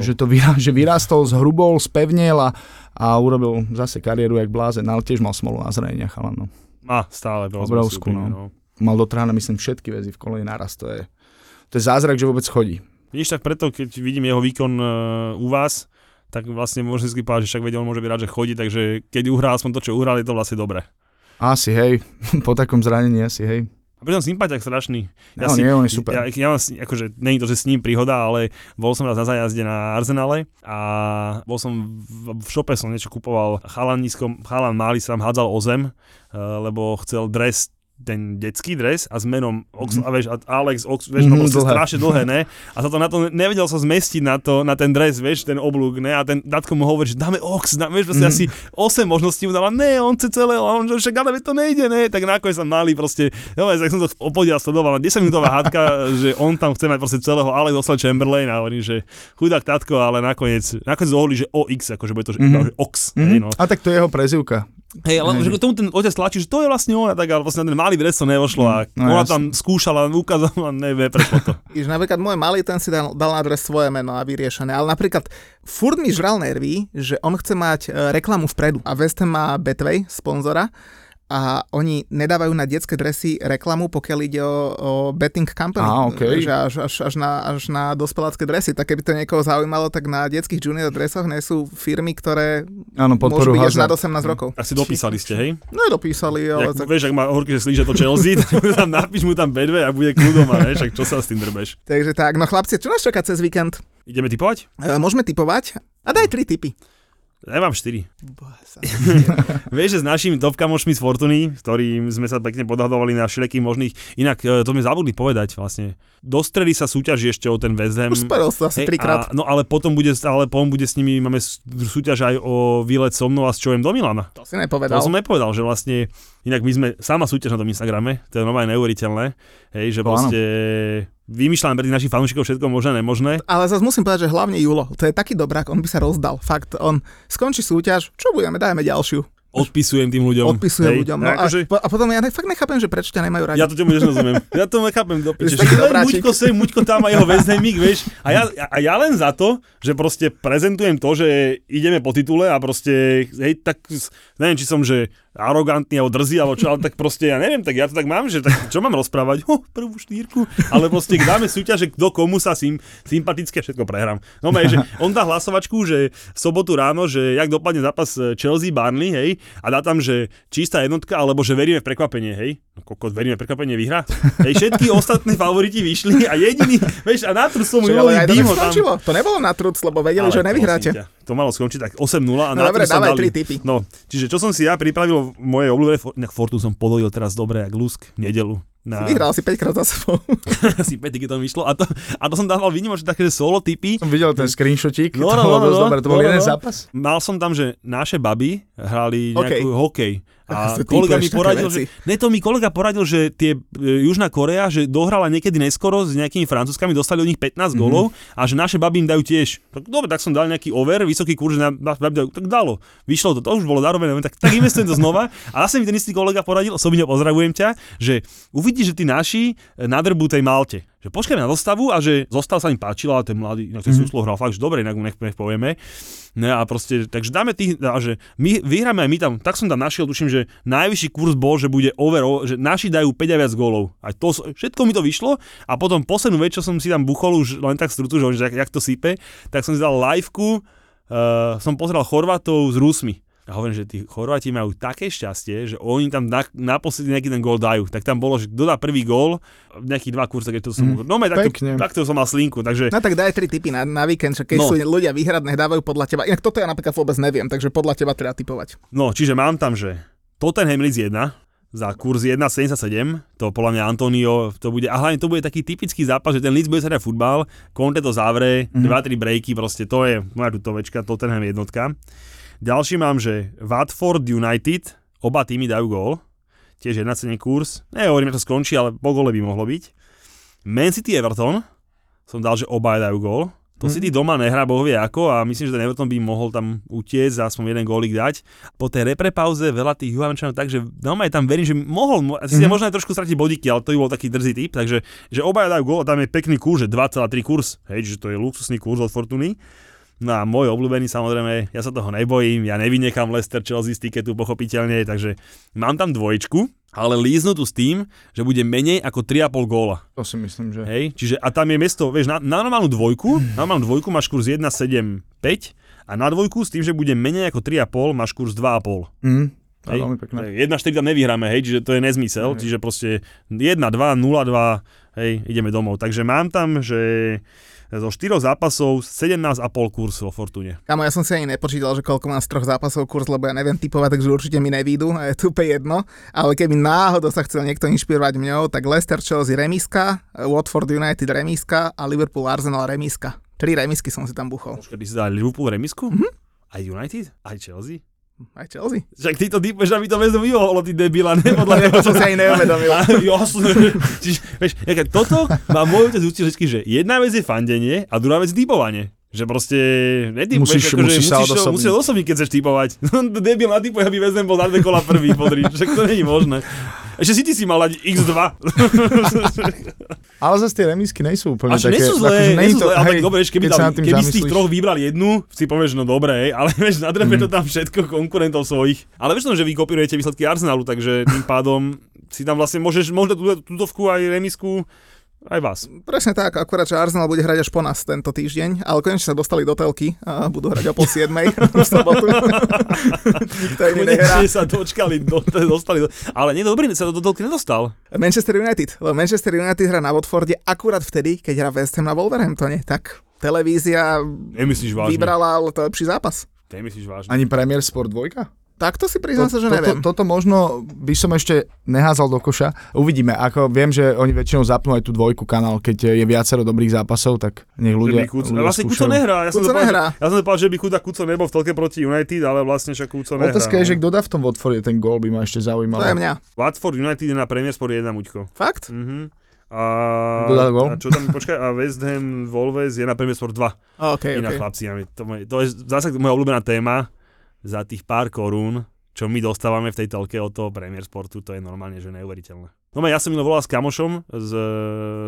že to vyrastol, [LAUGHS] že vyrastol, zhrubol, spevnel a, a urobil zase kariéru jak blázen, ale tiež mal smolu na zranenia chalan. No. Má stále. Obrovskú, no. no mal dotrhané, myslím, všetky väzy v kolene naraz. To je, to je zázrak, že vôbec chodí. Vidíš, tak preto, keď vidím jeho výkon uh, u vás, tak vlastne môžem si povedať, že však vedel, on môže byť rád, že chodí, takže keď uhrá aspoň to, čo uhral, je to vlastne dobre. Asi, hej. [LAUGHS] po takom zranení asi, hej. A pritom sympatiak strašný. Ja no, si, nie, on je super. Ja, ja, akože, není to, že s ním príhoda, ale bol som raz na zajazde na Arsenale a bol som v, v šope som niečo kupoval. Chalan, nízko, chalan malý sa tam hádzal o zem, uh, lebo chcel dres ten detský dres a s menom Ox, mm. a vieš, a Alex Ox, vieš, mm, no proste strašne dlhé, ne? A sa to na to nevedel sa zmestiť na, to, na ten dres, vieš, ten oblúk, ne? A ten datko mu hovorí, že dáme Ox, dáme, vieš, proste mm. asi 8 možností mu dáva, ne, on chce celé, a on, že však ale to nejde, ne? Tak nakoniec sa mali proste, jo, tak som to opodial, sledoval, 10 minútová hádka, [LAUGHS] že on tam chce mať proste celého Alex Oxlade Chamberlain a hovorí, že chudák tatko, ale nakoniec, nakoniec dohodli, že OX, akože bude to, že, mm-hmm. že Ox, mm-hmm. hej, no. A tak to je jeho prezivka. Hej, ale že tomu ten otec tlačí, že to je vlastne ona, tak ale vlastne ten malý dres to nevošlo a no, ona jasne. tam skúšala, ukázala, [LAUGHS] nevie, prešlo to. [LAUGHS] Iž napríklad môj malý, ten si dal, dal na dres svoje meno a vyriešené, ale napríklad furt mi žral nervy, že on chce mať e, reklamu vpredu a West Ham má Betway, sponzora, a oni nedávajú na detské dresy reklamu, pokiaľ ide o, o betting company. Ah, okay. Že až, až, až, na, až na dospelácké dresy. Tak keby to niekoho zaujímalo, tak na detských junior dresoch nie sú firmy, ktoré Áno, môžu byť až nad 18 rokov. Asi dopísali ste, hej? No dopísali, ale... Jak, tak... Vieš, ak má horky, že slíže to Chelsea, [LAUGHS] tak mu tam napíš mu tam bedve a bude kľudom a vieš, čo sa s tým drbeš. Takže tak, no chlapci, čo nás čaká cez víkend? Ideme typovať? E, môžeme typovať. A daj tri typy. Ja mám 4. [LAUGHS] Vieš, že s našimi top kamošmi z Fortuny, ktorým sme sa pekne podhadovali na všelijakých možných, inak e, to sme zabudli povedať vlastne. Dostreli sa súťaži ešte o ten väzem. Spravil sa asi trikrát. No ale potom bude, ale potom bude s nimi, máme súťaž aj o výlet so mnou a s čojem do Milana. To si nepovedal. To som nepovedal, že vlastne, inak my sme, sama súťaž na tom Instagrame, to je nové neuveriteľné, hej, že proste vymýšľame pre našich fanúšikov všetko možné, nemožné. Ale zase musím povedať, že hlavne Julo, to je taký dobrák, on by sa rozdal. Fakt, on skončí súťaž, čo budeme, dajme ďalšiu. odpisujem tým ľuďom. Odpisujem Hej. ľuďom. No, a, akože, a potom ja ne, fakt nechápem, že prečo ťa nemajú radi. ja to tomu nerozumiem. Ja to nechápem do piče. Muďko sem, Muďko tam a jeho väznemík, vieš. A ja, a ja len za to, že proste prezentujem to, že ideme po titule a proste, hej, tak, neviem, či som, že arogantný alebo drzý, alebo čo, ale tak proste, ja neviem, tak ja to tak mám, že tak, čo mám rozprávať? Ho, prvú štýrku. Ale proste dáme súťaž, že kto komu sa sim, sympatické, všetko prehrám. No maj, že on dá hlasovačku, že sobotu ráno, že jak dopadne zápas Chelsea Barney, hej, a dá tam, že čistá jednotka, alebo že veríme v prekvapenie, hej. No kokos, veríme v prekvapenie vyhra. Hej, všetky ostatné favoriti vyšli a jediný, vieš, a na trhu som tak ho tam. To nebolo na trud, lebo vedeli, že Ale nevyhráte. prosím ťa, To malo skončiť tak 8-0 a No na dobre, dávaj dali. tri tipy. No, čiže čo som si ja pripravil v mojej inak Fortu som podolil teraz dobre, jak lusk, v nedelu. Na, Vyhral si 5 krát za sebou. [LAUGHS] asi 5 to vyšlo a to, a to som dával výnimočne také že solo typy. Som videl ten screenshotík, No, to no, bolo no, dosť no, dobré, to bol no, jeden no. zápas. Mal som tam, že naše baby hrali nejakú hokej. A kolega mi poradil, veci. že... Ne, to mi kolega poradil, že tie e, Južná Korea, že dohrala niekedy neskoro s nejakými francúzskami, dostali od nich 15 Mhm. gólov a že naše baby im dajú tiež. Tak dobre, tak som dal nejaký over, vysoký kurz, nám naše baby dajú, tak dalo. Vyšlo to, to už bolo darovené, tak, tak investujem to znova. A zase mi ten istý kolega poradil, osobne pozdravujem ťa, že uvidíš, že tí naši e, nadrbú tej Malte. Že počkajme na dostavu a že zostav sa im páčila a ten mladý, inak ten Mhm. mm-hmm. hral fakt, že dobre, inak mu nech, nech povieme. No a proste, takže dáme tých, a že my vyhráme aj my tam, tak som tam našiel, tuším, že najvyšší kurz bol, že bude over, že naši dajú 5 a viac gólov. A to, všetko mi to vyšlo a potom poslednú vec, čo som si tam buchol už len tak strutu, že, že jak, jak to sype, tak som si dal liveku, uh, som pozeral Chorvatov s Rusmi. A hovorím, že tí Chorváti majú také šťastie, že oni tam na, naposledy nejaký ten gól dajú. Tak tam bolo, že kto dá prvý gól, nejakých dva kurze, keď to som... Mm, no, takto, pekne. takto som mal slinku, takže... No tak daj tri tipy na, na víkend, že keď No. sú ľudia vyhrať, nech dávajú podľa teba. Inak toto ja napríklad vôbec neviem, takže podľa teba treba typovať. No, čiže mám tam, že Tottenham Leeds 1 za kurz 1,77, to podľa mňa Antonio, to bude, a hlavne to bude taký typický zápas, že ten Leeds bude sa hrať futbal, Conte to zavre, Mhm. 2-3 breaky, proste to je moja tutovečka, Tottenham jednotka. Ďalší mám, že Watford United, oba týmy dajú gól, tiež 1,7 kurz, nehovorím, že to skončí, ale po gole by mohlo byť. Man City Everton, som dal, že oba dajú gól, to Mhm. City doma nehrá boh vie ako a myslím, že ten Everton by mohol tam utiecť a aspoň jeden gólik dať. Po tej repre pauze veľa tých Juvenčanov tak, že normálne tam verím, že mohol, mo- asi mm-hmm. možno aj trošku stratiť bodíky, ale to by bol taký drzý typ, takže že obaja dajú gól a tam je pekný kurz, že 2,3 kurz, hej, že to je luxusný kurz od Fortuny. No a môj obľúbený samozrejme, ja sa toho nebojím, ja nevynechám Leicester Chelsea z tiketu pochopiteľne, takže mám tam dvojičku, ale líznu tu s tým, že bude menej ako 3,5 góla. To si myslím, že... Hej, čiže a tam je miesto, vieš, na, na normálnu dvojku, na normálnu dvojku máš kurz 1,75 a na dvojku s tým, že bude menej ako 3,5 máš kurz 2,5. Mm, Hej. veľmi pekné. 1,4 tam nevyhráme, hej, čiže to je nezmysel, čiže proste 1, 2, 0, 2, hej, ideme domov. Takže mám tam, že zo 4 zápasov 17,5 kurz vo Fortune. Kamo, ja som si ani nepočítal, že koľko mám z troch zápasov kurz, lebo ja neviem typovať, takže určite mi nevídu, je úplne jedno. Ale keby náhodou sa chcel niekto inšpirovať mňou, tak Leicester Chelsea remiska, Watford United remiska a Liverpool Arsenal remiska. Tri remisky som si tam buchol. Kedy si dal Liverpool remisku? Mm-hmm. Aj United? Aj Chelsea? Aj Chelsea. Však ty to typuješ, aby to vezmu vyvolalo, ty debila, ne? Podľa [LAUGHS] mňa To [LAUGHS] som si ani neuvedomil. A, jasné. Čiže, vieš, toto má môj otec učil vždy, že jedna vec je fandenie a druhá vec typovanie. Že proste netypuješ, Musíš- akože musíš sa musíš, odosobniť. musíš odosobniť, keď chceš typovať. [LAUGHS] No, debil natypuje, aby vezmem bol na dve kola prvý, podri. Však to není možné. Ešte si ty si mal dať x2. [LAUGHS] Ale zase tie remisky nejsú úplne Až také... nie sú zlé, akože nie není sú zlé, ale hej, dobre, vieš, keby, dal, keby z tých troch vybral jednu, si povieš, no dobre, hej, ale vieš, nadrepe to tam všetko konkurentov svojich. Ale vieš, že vy kopírujete výsledky Arsenalu, takže tým pádom si tam vlastne môžeš, možno túto aj remisku, aj vás. Presne tak, akurát, že Arsenal bude hrať až po nás tento týždeň, ale konečne sa dostali do telky a budú hrať o pol 7 [LAUGHS] v sobotu. Nikto iný nehrá. Konečne sa dočkali, do, dostali, do, ale nie, dobrý, sa do, do telky nedostal. Manchester United, lebo Manchester United hrá na Watforde akurát vtedy, keď hrá West Ham na Wolverhamptone, tak televízia Nemyslíš vážne? vybrala ale to lepší zápas. Nemyslíš vážne? Ani Premier Sport 2? Tak to si priznám sa, že toto, neviem. toto možno by som ešte neházal do koša. Uvidíme, ako viem, že oni väčšinou zapnú aj tú dvojku kanál, keď je viacero dobrých zápasov, tak nech že ľudia, by Kuco, ľudia vlastne Kuco nehrá. Ja som Kuco to povedal, nehrá. Že, ja som to povedal, že by chudá Kuco nebol v telke proti United, ale vlastne však Kuco nehrá. Otázka je, no. že kto dá v tom Watforde ten gól, by ma ešte zaujímalo. To je mňa. Watford United je na Premier Sport 1, Muďko. Fakt? Mhm. A, a čo tam, počkaj, a West Ham Wolves je na Premier Sport 2. OK, Inak OK. chlapci, to, moje- to je zase moja obľúbená téma za tých pár korún, čo my dostávame v tej telke od toho Premier Sportu, to je normálne, že neuveriteľné. No ja som volal s kamošom z,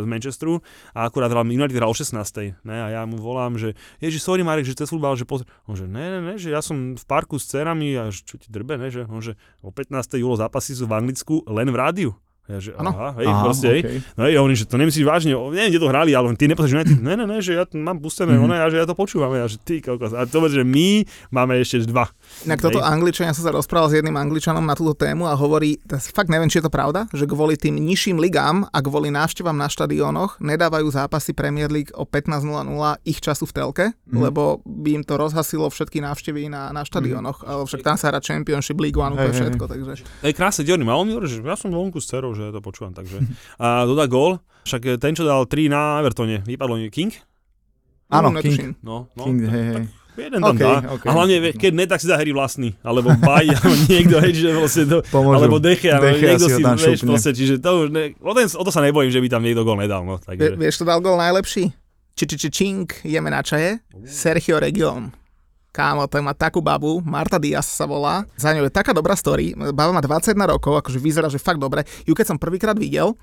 z Manchesteru a akurát hral United hral o 16. Ne, a ja mu volám, že ježi, sorry Marek, že cez futbal, že pozri. On že ne, ne, ne, že ja som v parku s cerami a čo ti drbe, ne, že on že o 15. júlo zápasy sú v Anglicku len v rádiu. Ja, že, ano. aha, hej, aha, proste, okay. hej. No ja hovorím, že to nemyslíš vážne, neviem, kde to hrali, ale ty nepozrieš, ne, ne, ne, ne, že ja mám pustené, mm-hmm. ja, že ja to počúvam, ja, že ty kokos. A to že my máme ešte dva. Inak toto Angličan, ja som sa rozprával s jedným Angličanom na túto tému a hovorí, fakt neviem, či je to pravda, že kvôli tým nižším ligám a kvôli návštevám na štadiónoch nedávajú zápasy Premier League o 15.00 ich času v telke, mm-hmm. lebo by im to rozhasilo všetky návštevy na, na štadiónoch. Mm-hmm. Však tam sa hrá Championship League One, hey, hey, všetko, takže... Ej, krásne, Diony, a on mi hovorí, že ja som vonku s cerou, že to počúvam, takže takže. A dodá gól, však ten, čo dal 3 na Evertone, vypadlo nie King? Áno, no, King. No, no, King, hej, hej. Jeden tam okay, dá. Okay. A hlavne, keď ne, tak si zaherí vlastný. Alebo Baj, [LAUGHS] alebo niekto, hej, že vlastne to, Pomôžu. alebo Dechia, no, niekto si, si vieš, proste, čiže to už ne, o, ten, o to sa nebojím, že by tam niekto gol nedal. No, takže. Vieš, to dal gol najlepší? Či, či, či, čink, jeme na čaje. Sergio Region. Kámo, to má takú babu, Marta Diaz sa volá. Za ňou je taká dobrá story. Baba má 21 rokov, akože vyzerá, že fakt dobre. Ju keď som prvýkrát videl,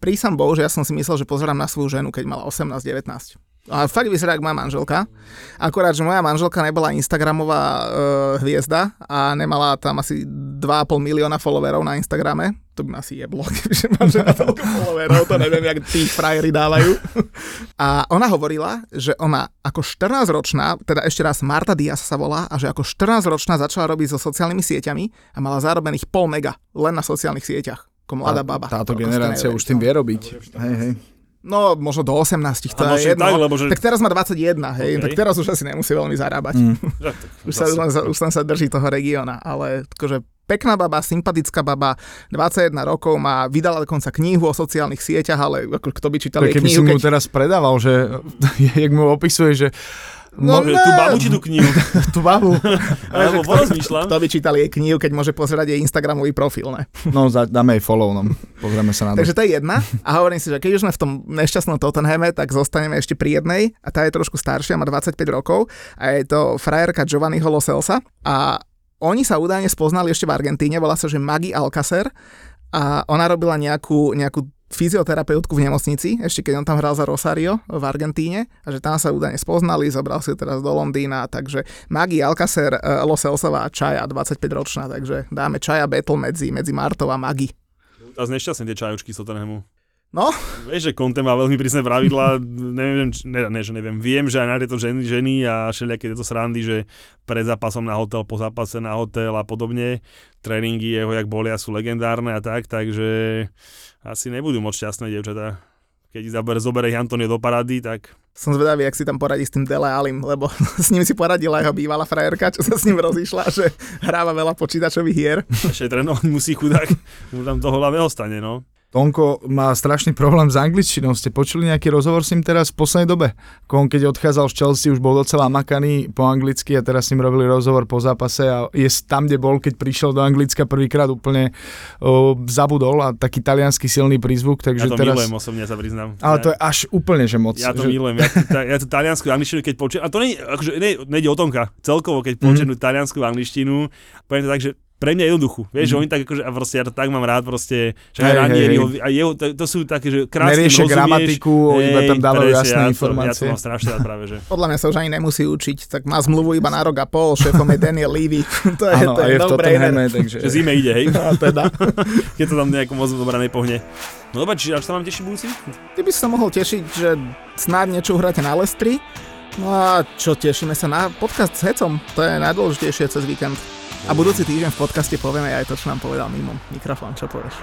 prísam bol, že ja som si myslel, že pozerám na svoju ženu, keď mala 18-19. A fakt vyzerá ako moja manželka. Akorát, že moja manželka nebola Instagramová e, hviezda a nemala tam asi 2,5 milióna followerov na Instagrame. To by ma asi jeblo, [LAUGHS] kebyže manželka toľko followerov, to neviem, jak tí frajeri dávajú. A ona hovorila, že ona ako 14-ročná, teda ešte raz Marta Diaz sa volá, a že ako 14-ročná začala robiť so sociálnymi sieťami a mala zarobených pol mega len na sociálnych sieťach. Ako mladá baba. Táto generácia už tým vie robiť. Hej, hej. No, možno do 18, to je jedno. Tak, lebo že... tak teraz má 21, hej, okay. tak teraz už asi nemusí veľmi zarábať. Mm. [LAUGHS] už, sa, len, už len sa drží toho regióna, ale akože pekná baba, sympatická baba, 21 rokov má, vydala dokonca knihu o sociálnych sieťach, ale ako, kto by čítal jej knihu. Keby si mu teraz predával, že [LAUGHS] jak mu opisuje, že No, no tú babu či tú knihu? [LAUGHS] tú babu. [LAUGHS] Alebo porozmýšľam. Kto by čítal jej knihu, keď môže pozerať jej Instagramový profil, ne? No, dáme jej follow, no. Pozrieme sa na to. Takže to je jedna. A hovorím si, že keď už sme v tom nešťastnom Tottenhame, tak zostaneme ešte pri jednej. A tá je trošku staršia, má 25 rokov. A je to frajerka Giovanniho Loselsa. A oni sa údajne spoznali ešte v Argentíne, volá sa, že Magi Alcacer. A ona robila nejakú, nejakú fyzioterapeutku v nemocnici, ešte keď on tam hral za Rosario v Argentíne a že tam sa údajne spoznali, zobral si teraz do Londýna, takže Magi Alcacer, uh, Los Elsova a Čaja, 25 ročná, takže dáme Čaja battle medzi, medzi Martou a Magi. A nešťastné tie čajočky z Tottenhamu. No. Vieš, že Conte má veľmi prísne pravidla, neviem, ne, ne, že neviem, viem, že aj na tieto ženy, ženy a všelijaké tieto srandy, že pred zápasom na hotel, po zápase na hotel a podobne, tréningy jeho, jak bolia, sú legendárne a tak, takže asi nebudú moc šťastné devčatá. Keď zaber, zoberie Antonio do parady, tak... Som zvedavý, ak si tam poradí s tým Dele Alim, lebo [LAUGHS] s ním si poradila jeho bývalá frajerka, čo sa s ním rozišla, že hráva veľa počítačových hier. Ešte trénovať musí chudák, mu tam toho hlavného stane, no. Tonko má strašný problém s angličtinou. Ste počuli nejaký rozhovor s ním teraz v poslednej dobe? On keď odchádzal z Chelsea, už bol docela makaný po anglicky a teraz s ním robili rozhovor po zápase a je tam, kde bol, keď prišiel do Anglicka prvýkrát úplne o, zabudol a taký talianský silný prízvuk. Takže ja to teraz... milujem osobne, sa priznám. Ale to je až úplne, že moc. Ja to že... milujem. Ja, to, ja to taliansku angličtinu, keď počujem, a to nie, akože, nie, nejde o Tonka, celkovo, keď počujem mm-hmm. taliansku angličtinu, poviem to tak, že pre mňa jednoduchú. Vieš, mm. že oni tak akože, a proste ja to tak mám rád, proste, že hey, Ranieri, hey, a jeho, to, to, sú také, že krásne Neriešia gramatiku, hey, iba tam dávajú jasné ja informácie. To, ja to mám strašne rád práve, že. [LAUGHS] Podľa mňa sa už ani nemusí učiť, tak má zmluvu iba na rok a pol, šéfom je Daniel Levy. [LAUGHS] to je, ano, to je, je dobré. Takže... Že zime ide, hej. [LAUGHS] No, teda. Keď to tam nejako moc dobré nepohne. No dobre, čiže až sa vám teší budúci? Ty by si sa mohol tešiť, že snáď niečo uhráte na Lestri. No a čo, tešíme sa na podcast s Hecom. To je najdôležitejšie cez víkend. A budúci týždeň v podcaste povieme aj to, čo nám povedal mimo mikrofón. Čo povieš?